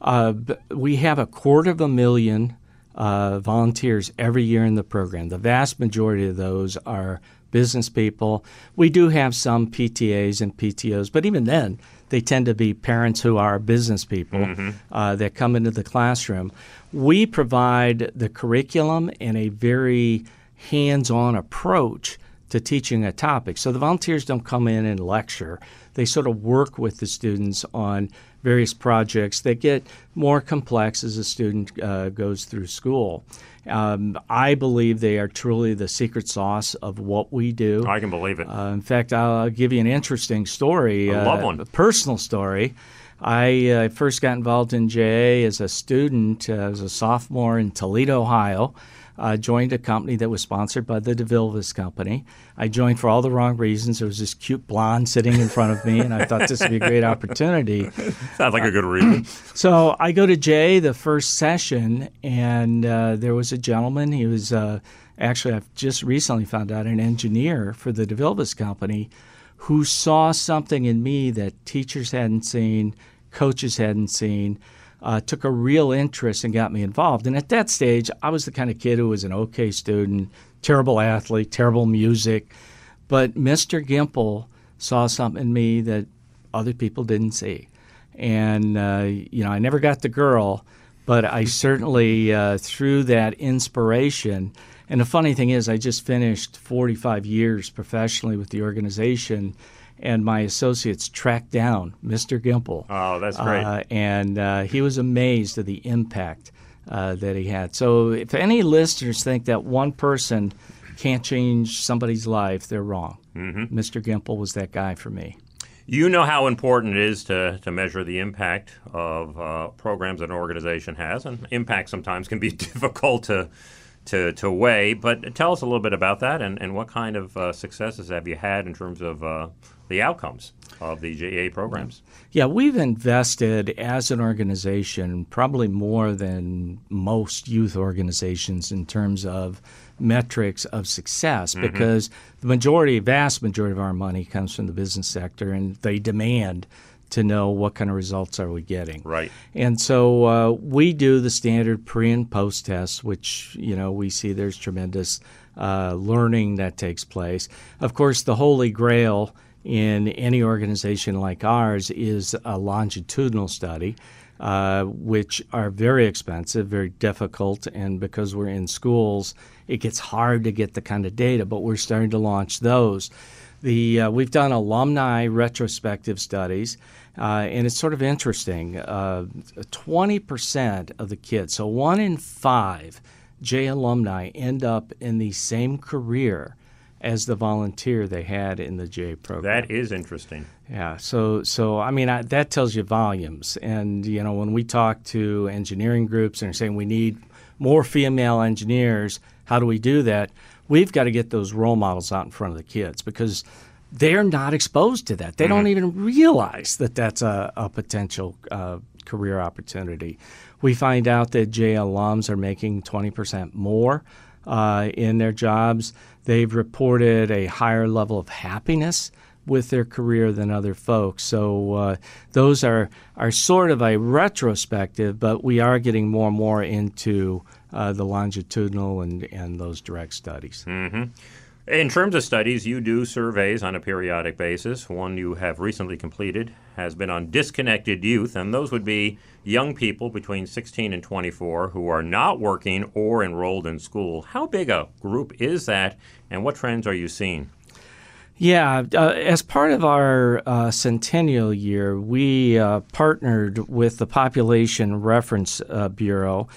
C: Uh, we have a quarter of a million uh, volunteers every year in the program. The vast majority of those are business people. We do have some PTAs and PTOs, but even then, they tend to be parents who are business people mm-hmm. uh, that come into the classroom. We provide the curriculum and a very hands on approach to teaching a topic. So the volunteers don't come in and lecture, they sort of work with the students on various projects that get more complex as a student uh, goes through school. Um, I believe they are truly the secret sauce of what we do.
A: I can believe it.
C: Uh, in fact, I'll give you an interesting story.
A: I love uh, one.
C: A personal story. I uh, first got involved in JA as a student, uh, as a sophomore in Toledo, Ohio uh, joined a company that was sponsored by the DeVilbiss Company. I joined for all the wrong reasons. There was this cute blonde sitting in front of me, and I thought this would be a great opportunity.
A: Sounds like a good reason.
C: so I go to Jay the first session, and uh, there was a gentleman. He was uh, actually, I've just recently found out, an engineer for the DeVilbiss Company who saw something in me that teachers hadn't seen, coaches hadn't seen uh, took a real interest and got me involved. And at that stage, I was the kind of kid who was an okay student, terrible athlete, terrible music. But Mr. Gimple saw something in me that other people didn't see. And, uh, you know, I never got the girl, but I certainly, uh, through that inspiration, and the funny thing is, I just finished 45 years professionally with the organization and my associates tracked down Mr. Gimple.
A: Oh, that's great. Uh,
C: and uh, he was amazed at the impact uh, that he had. So, if any listeners think that one person can't change somebody's life, they're wrong. Mm-hmm. Mr. Gimple was that guy for me.
A: You know how important it is to, to measure the impact of uh, programs that an organization has, and impact sometimes can be difficult to to, to weigh. But tell us a little bit about that and, and what kind of uh, successes have you had in terms of uh, the outcomes of the JA programs.
C: Yeah, we've invested as an organization probably more than most youth organizations in terms of metrics of success mm-hmm. because the majority, vast majority of our money comes from the business sector and they demand to know what kind of results are we getting.
A: Right.
C: And so uh, we do the standard pre and post tests, which you know we see there's tremendous uh, learning that takes place. Of course, the holy grail in any organization like ours is a longitudinal study, uh, which are very expensive, very difficult, and because we're in schools, it gets hard to get the kind of data. But we're starting to launch those. The uh, we've done alumni retrospective studies, uh, and it's sort of interesting. Uh, twenty percent of the kids, so one in five J alumni, end up in the same career as the volunteer they had in the J program.
A: That is interesting.
C: Yeah. So so I mean I, that tells you volumes. And you know when we talk to engineering groups and are saying we need more female engineers, how do we do that? We've got to get those role models out in front of the kids because they're not exposed to that. They mm-hmm. don't even realize that that's a, a potential uh, career opportunity. We find out that J alums are making 20% more uh, in their jobs. They've reported a higher level of happiness with their career than other folks. So uh, those are are sort of a retrospective, but we are getting more and more into uh, the longitudinal and and those direct studies.
A: Mm-hmm. In terms of studies, you do surveys on a periodic basis. One you have recently completed has been on disconnected youth, and those would be young people between 16 and 24 who are not working or enrolled in school. How big a group is that, and what trends are you seeing?
C: Yeah, uh, as part of our uh, centennial year, we uh, partnered with the Population Reference uh, Bureau,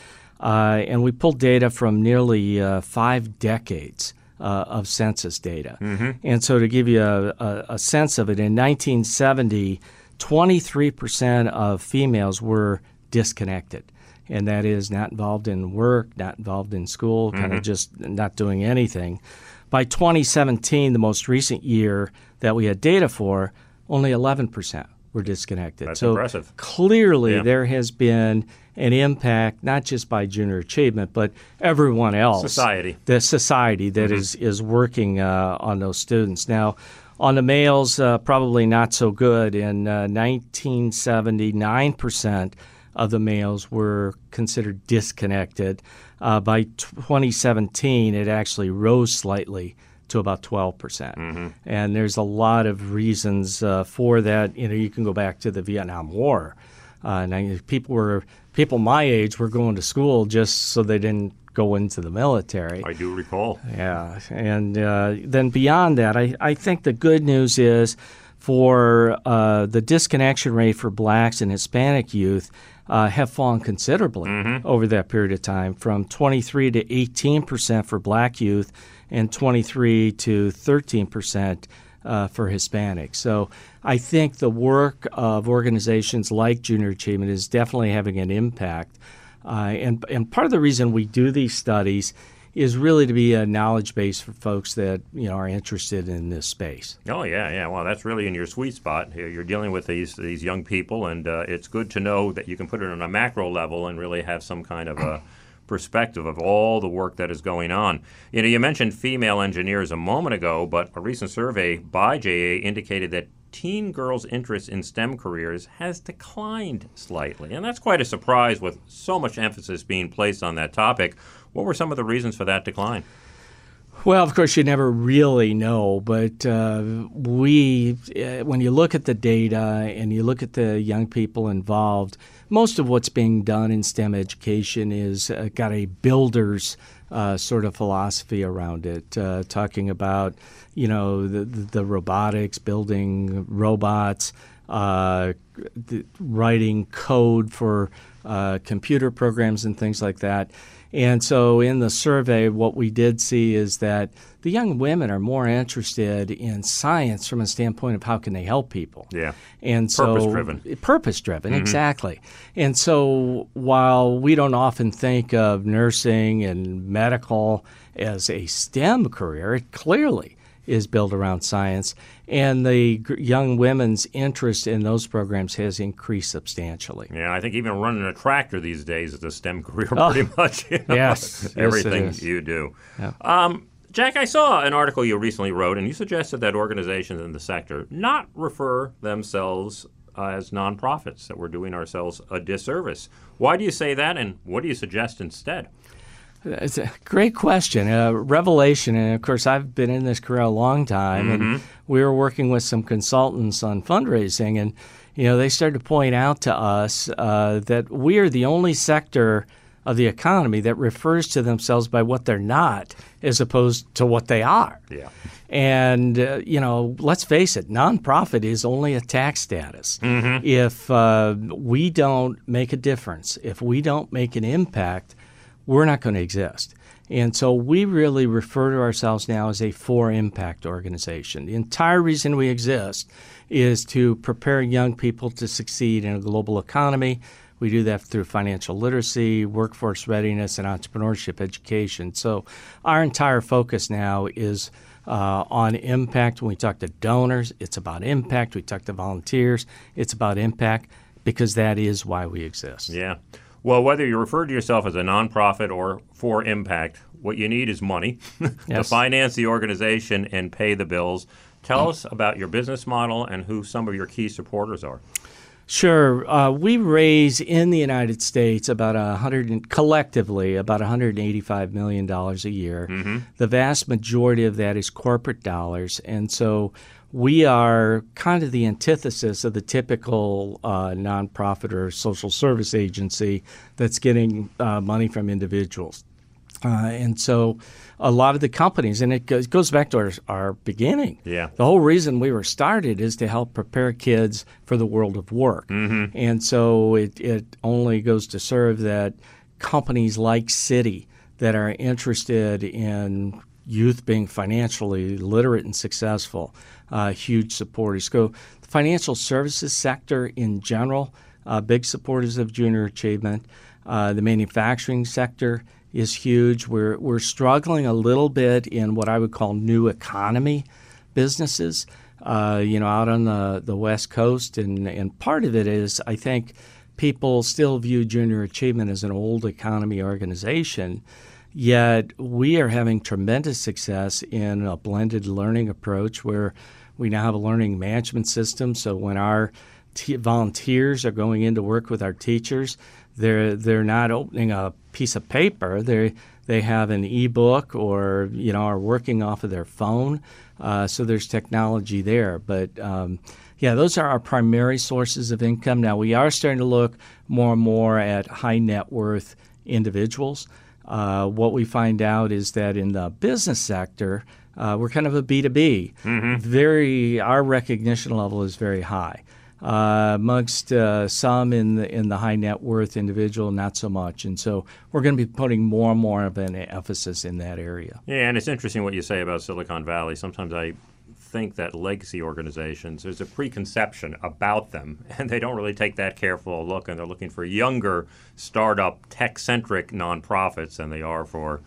C: uh, and we pulled data from nearly uh, five decades. of census data. Mm-hmm. And so, to give you a, a, a sense of it, in 1970, 23% of females were disconnected. And that is not involved in work, not involved in school, mm-hmm. kind of just not doing anything. By 2017, the most recent year that we had data for, only 11% were disconnected.
A: That's
C: so
A: impressive.
C: clearly, yeah. there has been an impact, not just by junior achievement, but everyone else.
A: Society.
C: The society that mm-hmm. is is working uh, on those students. Now, on the males, uh, probably not so good. In uh, 1970, 9% of the males were considered disconnected. Uh, by 2017, it actually rose slightly to about 12%. percent
A: Mm-hmm.
C: And there's a lot of reasons uh, for that. You know, you can go back to the Vietnam War. Uh, and I, people were people my age were going to school just so they didn't go into the military.
A: I do recall.
C: Yeah, and uh, then beyond that, I, I think the good news is for uh, the disconnection rate for blacks and Hispanic youth uh, have fallen considerably over that period of time, from 23 to 18 percent for black youth, and 23 to 13 percent uh, for Hispanics. So I think the work of organizations like Junior Achievement is definitely having an impact. Uh, and, and part of the reason we do these studies is really to be a knowledge base for folks that you know are interested in this space.
A: Oh yeah, yeah. Well, that's really in your sweet spot. You're dealing with these these young people, and uh, it's good to know that you can put it on a macro level and really have some kind of a perspective of all the work that is going on. You know, you mentioned female engineers a moment ago, but a recent survey by JA indicated that teen girls' interest in STEM careers has declined slightly, and that's quite a surprise with so much emphasis being placed on that topic. What were some of the reasons for that decline?
C: Well, of course, you never really know, but uh, we, uh, when you look at the data and you look at the young people involved, most of what's being done in STEM education is uh, got a builder's uh, sort of philosophy around it, uh, talking about, you know, the, the robotics, building robots, uh, the, writing code for computer programs and things like that. And so in the survey, what we did see is that the young women are more interested in science from a standpoint of how can they help people.
A: Yeah.
C: And so
A: Purpose-driven.
C: Purpose driven,
A: Mhm.
C: exactly. And so while we don't often think of nursing and medical as a STEM career, it clearly is built around science. And the young women's interest in those programs has increased substantially.
A: Yeah, I think even running a tractor these days is a STEM career,
C: Oh,
A: pretty much. you know,
C: yes, yes,
A: everything
C: is.
A: you do.
C: Yeah.
A: Um, Jack, I saw an article you recently wrote, and you suggested that organizations in the sector not refer themselves uh, as nonprofits, that we're doing ourselves a disservice. Why do you say that, and what do you suggest instead?
C: It's a great question. Uh, revelation, and of course, I've been in this career a long time,
A: Mhm.
C: and we were working with some consultants on fundraising, and you know they started to point out to us uh, that we are the only sector of the economy that refers to themselves by what they're not, as opposed to what they are.
A: Yeah.
C: And uh, you know, let's face it, nonprofit is only a tax status.
A: Mhm.
C: If uh, we don't make a difference, if we don't make an impact, we're not going to exist. And so we really refer to ourselves now as a for impact organization. The entire reason we exist is to prepare young people to succeed in a global economy. We do that through financial literacy, workforce readiness, and entrepreneurship education. So our entire focus now is uh, on impact. When we talk to donors, it's about impact. We talk to volunteers, it's about impact because that is why we exist.
A: Yeah. Well, whether you refer to yourself as a nonprofit or for impact, what you need is money to finance the organization and pay the bills. Tell us about your business model and who some of your key supporters are.
C: Sure. Uh, we raise in the United States about a hundred and- collectively about 185 million dollars a year. The vast majority of that is corporate dollars, and so we are kind of the antithesis of the typical uh, nonprofit or social service agency that's getting uh, money from individuals. Uh, and so a lot of the companies, and it goes, goes back to our, our beginning.
A: Yeah.
C: The whole reason we were started is to help prepare kids for the world of work.
A: Mm-hmm.
C: And so it, it only goes to serve that companies like Citi that are interested in youth being financially literate and successful, uh, huge supporters. Go the financial services sector in general, uh, big supporters of junior achievement. Uh, the manufacturing sector is huge. We're we're struggling a little bit in what I would call new economy businesses. Uh, you know, out on the, the West Coast, and and part of it is I think people still view junior achievement as an old economy organization. Yet we are having tremendous success in a blended learning approach where we now have a learning management system. So when our t- volunteers are going in to work with our teachers, they're they're not opening a piece of paper. They they have an ebook or you know are working off of their phone. Uh, so there's technology there, but um, yeah, those are our primary sources of income. Now we are starting to look more and more at high net worth individuals. Uh, what we find out is that in the business sector, uh, we're kind of a B2B. Mm-hmm. Very, our recognition level is very high. Uh, amongst uh, some in the in the high net worth individual, not so much, and so we're going to be putting more and more of an emphasis in that area.
A: Yeah, and it's interesting what you say about Silicon Valley. Sometimes I think that legacy organizations, there's a preconception about them, and they don't really take that careful look, and they're looking for younger, startup, tech centric nonprofits than they are for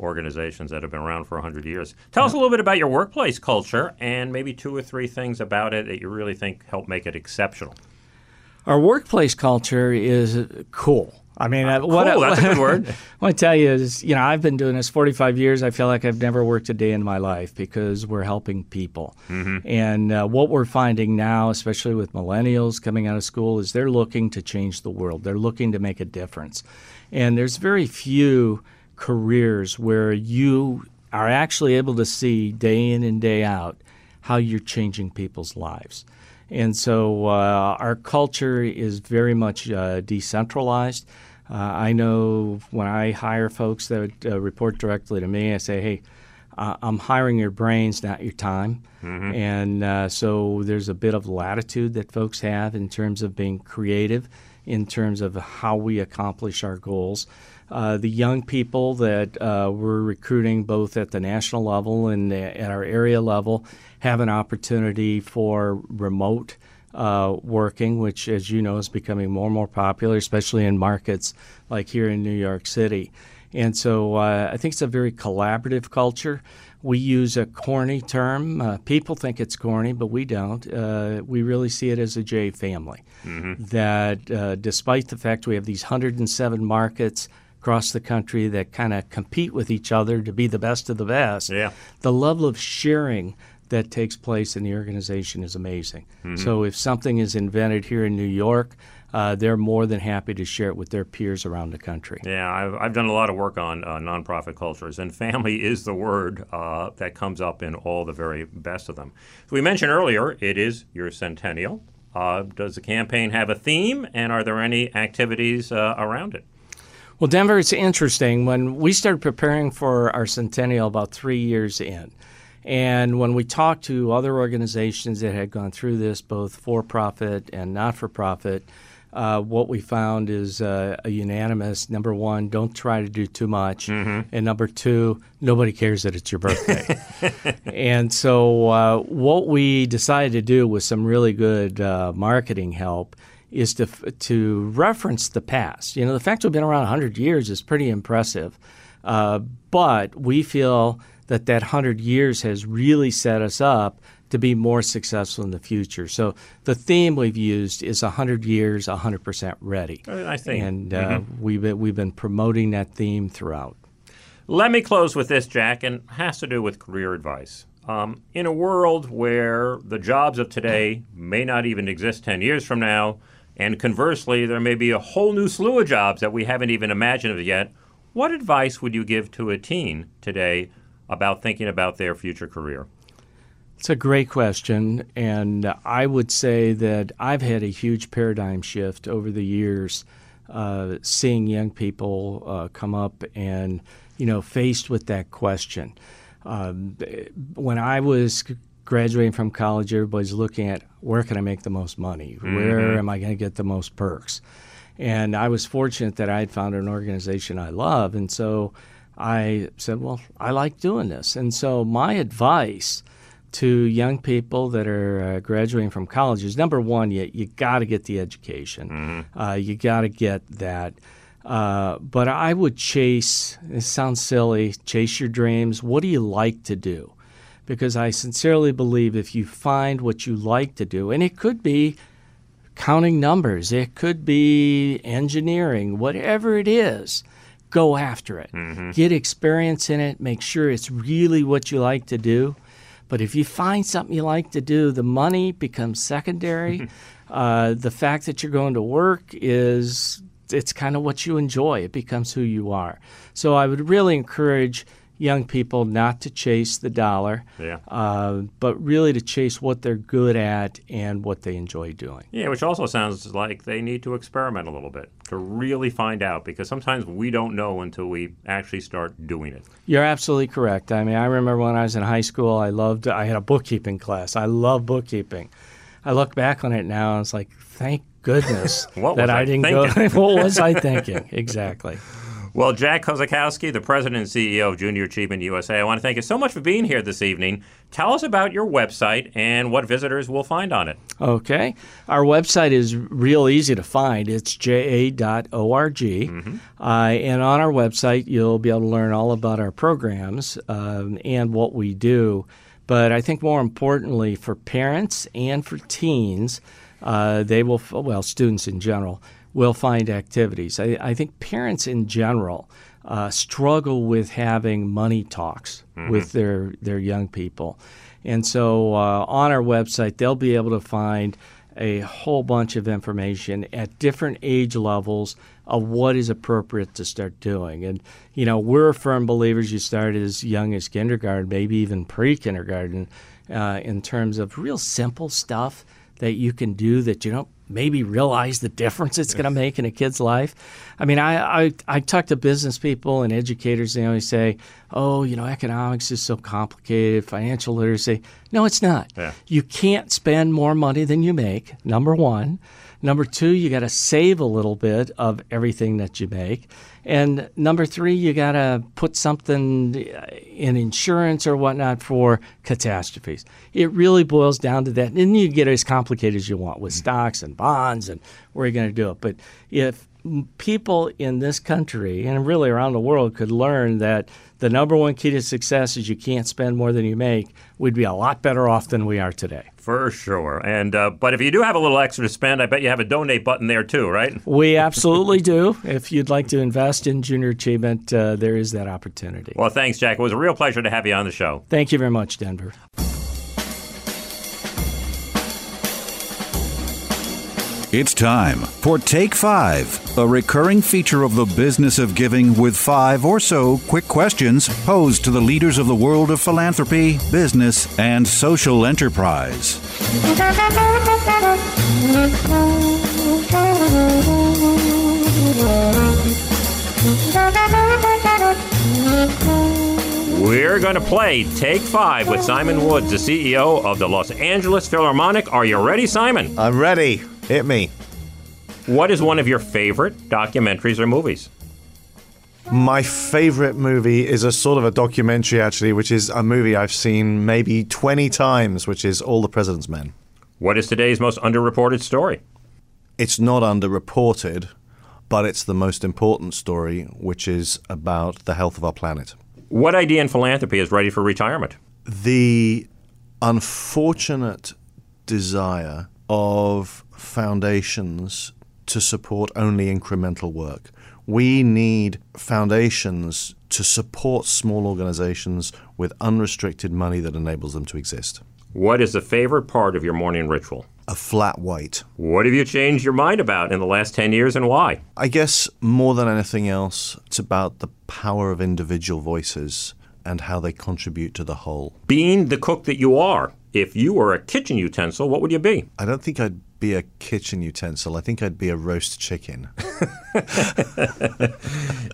A: organizations that have been around for 100 years. Tell us a little bit about your workplace culture and maybe two or three things about it that you really think help make it exceptional.
C: Our workplace culture is cool. I mean, uh,
A: what, cool, that's a good word.
C: what I want to tell you is, you know, I've been doing this 45 years. I feel like I've never worked a day in my life because we're helping people. Mm-hmm. And uh, what we're finding now, especially with millennials coming out of school, is they're looking to change the world. They're looking to make a difference. And there's very few careers where you are actually able to see day in and day out how you're changing people's lives. And so uh, our culture is very much uh, decentralized. Uh, I know when I hire folks that uh, report directly to me, I say, hey, I'm hiring your brains, not your time. Mm-hmm. And uh, so there's a bit of latitude that folks have in terms of being creative, in terms of how we accomplish our goals. Uh, the young people that uh, we're recruiting both at the national level and at our area level have an opportunity for remote uh, working, which, as you know, is becoming more and more popular, especially in markets like here in New York City. And so uh, I think it's a very collaborative culture. We use a corny term. Uh, people think it's corny, but we don't. Uh, we really see it as a J family. Mm-hmm. That uh, despite the fact we have these 107 markets across the country that kind of compete with each other to be the best of the best,
A: yeah.
C: the level of sharing that takes place in the organization is amazing. Mm-hmm. So if something is invented here in New York, uh, they're more than happy to share it with their peers around the country.
A: Yeah, I've, I've done a lot of work on uh, nonprofit cultures, and family is the word uh, that comes up in all the very best of them. So we mentioned earlier, it is your centennial. Uh, does the campaign have a theme, and are there any activities uh, around it?
C: Well, Denver, it's interesting. When we started preparing for our centennial about three years in, and when we talked to other organizations that had gone through this, both for profit and not for profit, uh, what we found is uh, a unanimous number one, don't try to do too much. Mm-hmm. And number two, nobody cares that it's your birthday. and so, uh, what we decided to do with some really good uh, marketing help is to, to reference the past. You know, the fact we've been around 100 years is pretty impressive. Uh, but we feel that that 100 years has really set us up to be more successful in the future. So the theme we've used is 100 years, 100% ready.
A: I think.
C: And uh, mm-hmm. we've, been, we've been promoting that theme throughout.
A: Let me close with this, Jack, and has to do with career advice. Um, in a world where the jobs of today may not even exist 10 years from now, and conversely, there may be a whole new slew of jobs that we haven't even imagined of yet, what advice would you give to a teen today about thinking about their future career?
C: It's a great question. And I would say that I've had a huge paradigm shift over the years, uh, seeing young people uh, come up and, you know, faced with that question. Um, when I was graduating from college, everybody's looking at where can I make the most money? Mm-hmm. Where am I going to get the most perks? And I was fortunate that I had found an organization I love. And so I said, well, I like doing this. And so my advice to young people that are uh, graduating from college is number one, you, you got to get the education. Mm-hmm. Uh, you got to get that. Uh, but I would chase, it sounds silly, chase your dreams. What do you like to do? Because I sincerely believe if you find what you like to do, and it could be counting numbers, it could be engineering, whatever it is, go after it. Mm-hmm. Get experience in it. Make sure it's really what you like to do. But if you find something you like to do, the money becomes secondary. uh, the fact that you're going to work is it's kind of what you enjoy. It becomes who you are. So I would really encourage young people not to chase the dollar,
A: Yeah.
C: uh, but really to chase what they're good at and what they enjoy doing.
A: Yeah, which also sounds like they need to experiment a little bit to really find out because sometimes we don't know until we actually start doing it.
C: You're absolutely correct. I mean, I remember when I was in high school, I loved, I had a bookkeeping class. I love bookkeeping. I look back on it now and it's like, thank goodness that I didn't
A: thinking?
C: go. what was I thinking? Exactly.
A: Well, Jack Kosakowski, the president and CEO of Junior Achievement USA, I want to thank you so much for being here this evening. Tell us about your website and what visitors will find on it.
C: Okay. Our website is real easy to find. It's ja.org. Uh, and on our website, you'll be able to learn all about our programs um, and what we do. But I think more importantly, for parents and for teens, uh, they will, well, students in general, will find activities. I, I think parents in general uh, struggle with having money talks with their, their young people. And so uh, on our website, they'll be able to find a whole bunch of information at different age levels of what is appropriate to start doing. And, you know, we're firm believers you start as young as kindergarten, maybe even pre kindergarten, uh, in terms of real simple stuff that you can do that you don't maybe realize the difference it's going to make in a kid's life. I mean, I, I, I talk to business people and educators, they always say, oh, you know, economics is so complicated, financial literacy. No, it's not.
A: Yeah.
C: You can't spend more money than you make, number one. Number two, you got to save a little bit of everything that you make. And number three, you got to put something uh, in insurance or whatnot for catastrophes. It really boils down to that. And then you get as complicated as you want with mm-hmm. stocks and bonds and where you're going to do it. But if people in this country and really around the world could learn that the number one key to success is you can't spend more than you make, we'd be a lot better off than we are today.
A: For sure. And uh, but if you do have a little extra to spend, I bet you have a donate button there too, right?
C: We absolutely do. If you'd like to invest in junior achievement, uh, there is that opportunity.
A: Well, thanks, Jack. It was a real pleasure to have you on the show.
C: Thank you very much, Denver.
D: It's time for Take Five, a recurring feature of the business of giving with five or so quick questions posed to the leaders of the world of philanthropy, business, and social enterprise.
A: We're going to play Take Five with Simon Woods, the CEO of the Los Angeles Philharmonic. Are you ready, Simon?
M: I'm ready. Hit me.
A: What is one of your favorite documentaries or movies?
M: My favorite movie is a sort of a documentary, actually, which is a movie I've seen maybe 20 times, which is All the President's Men.
A: What is today's most underreported story?
M: It's not underreported, but it's the most important story, which is about the health of our planet.
A: What idea in philanthropy is ready for retirement?
M: The unfortunate desire of foundations to support only incremental work. We need foundations to support small organizations with unrestricted money that enables them to exist.
A: What is the favorite part of your morning ritual?
M: A flat white.
A: What have you changed your mind about in the last 10 years and why?
M: I guess more than anything else, it's about the power of individual voices and how they contribute to the whole.
A: Being the cook that you are, if you were a kitchen utensil, what would you be?
M: I don't think I'd be a kitchen utensil. I think I'd be a roast chicken.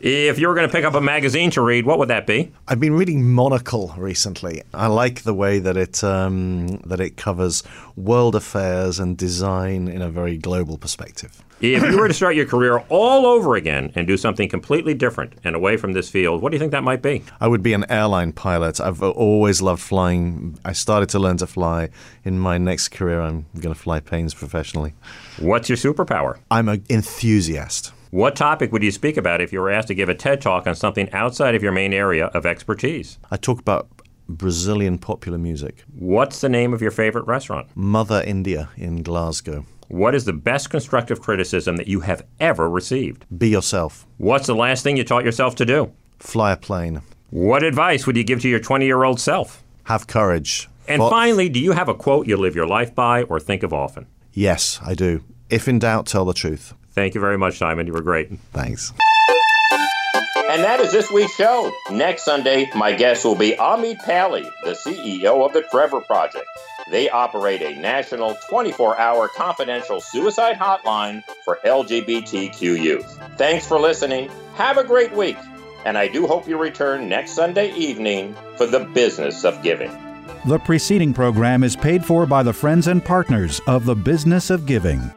A: If you were going to pick up a magazine to read, what would that be?
M: I've been reading Monocle recently. I like the way that it um, that it covers world affairs and design in a very global perspective.
A: If you were to start your career all over again and do something completely different and away from this field, what do you think that might be?
M: I would be an airline pilot. I've always loved flying. I started to learn to fly. In my next career, I'm going to fly planes professionally.
A: What's your superpower?
M: I'm an enthusiast.
A: What topic would you speak about if you were asked to give a TED talk on something outside of your main area of expertise?
M: I talk about Brazilian popular music.
A: What's the name of your favorite restaurant?
M: Mother India in Glasgow.
A: What is the best constructive criticism that you have ever received?
M: Be yourself.
A: What's the last thing you taught yourself to do?
M: Fly a plane.
A: What advice would you give to your 20 year old self?
M: Have courage.
A: And
M: Fo-
A: finally, do you have a quote you live your life by or think of often?
M: Yes, I do. If in doubt, tell the truth.
A: Thank you very much, Simon. You were great.
M: Thanks.
A: And that is this week's show. Next Sunday, my guest will be Amit Paley, the CEO of the Trevor Project. They operate a national 24 hour confidential suicide hotline for LGBTQ youth. Thanks for listening. Have a great week. And I do hope you return next Sunday evening for the business of giving.
D: The preceding program is paid for by the friends and partners of the Business of Giving.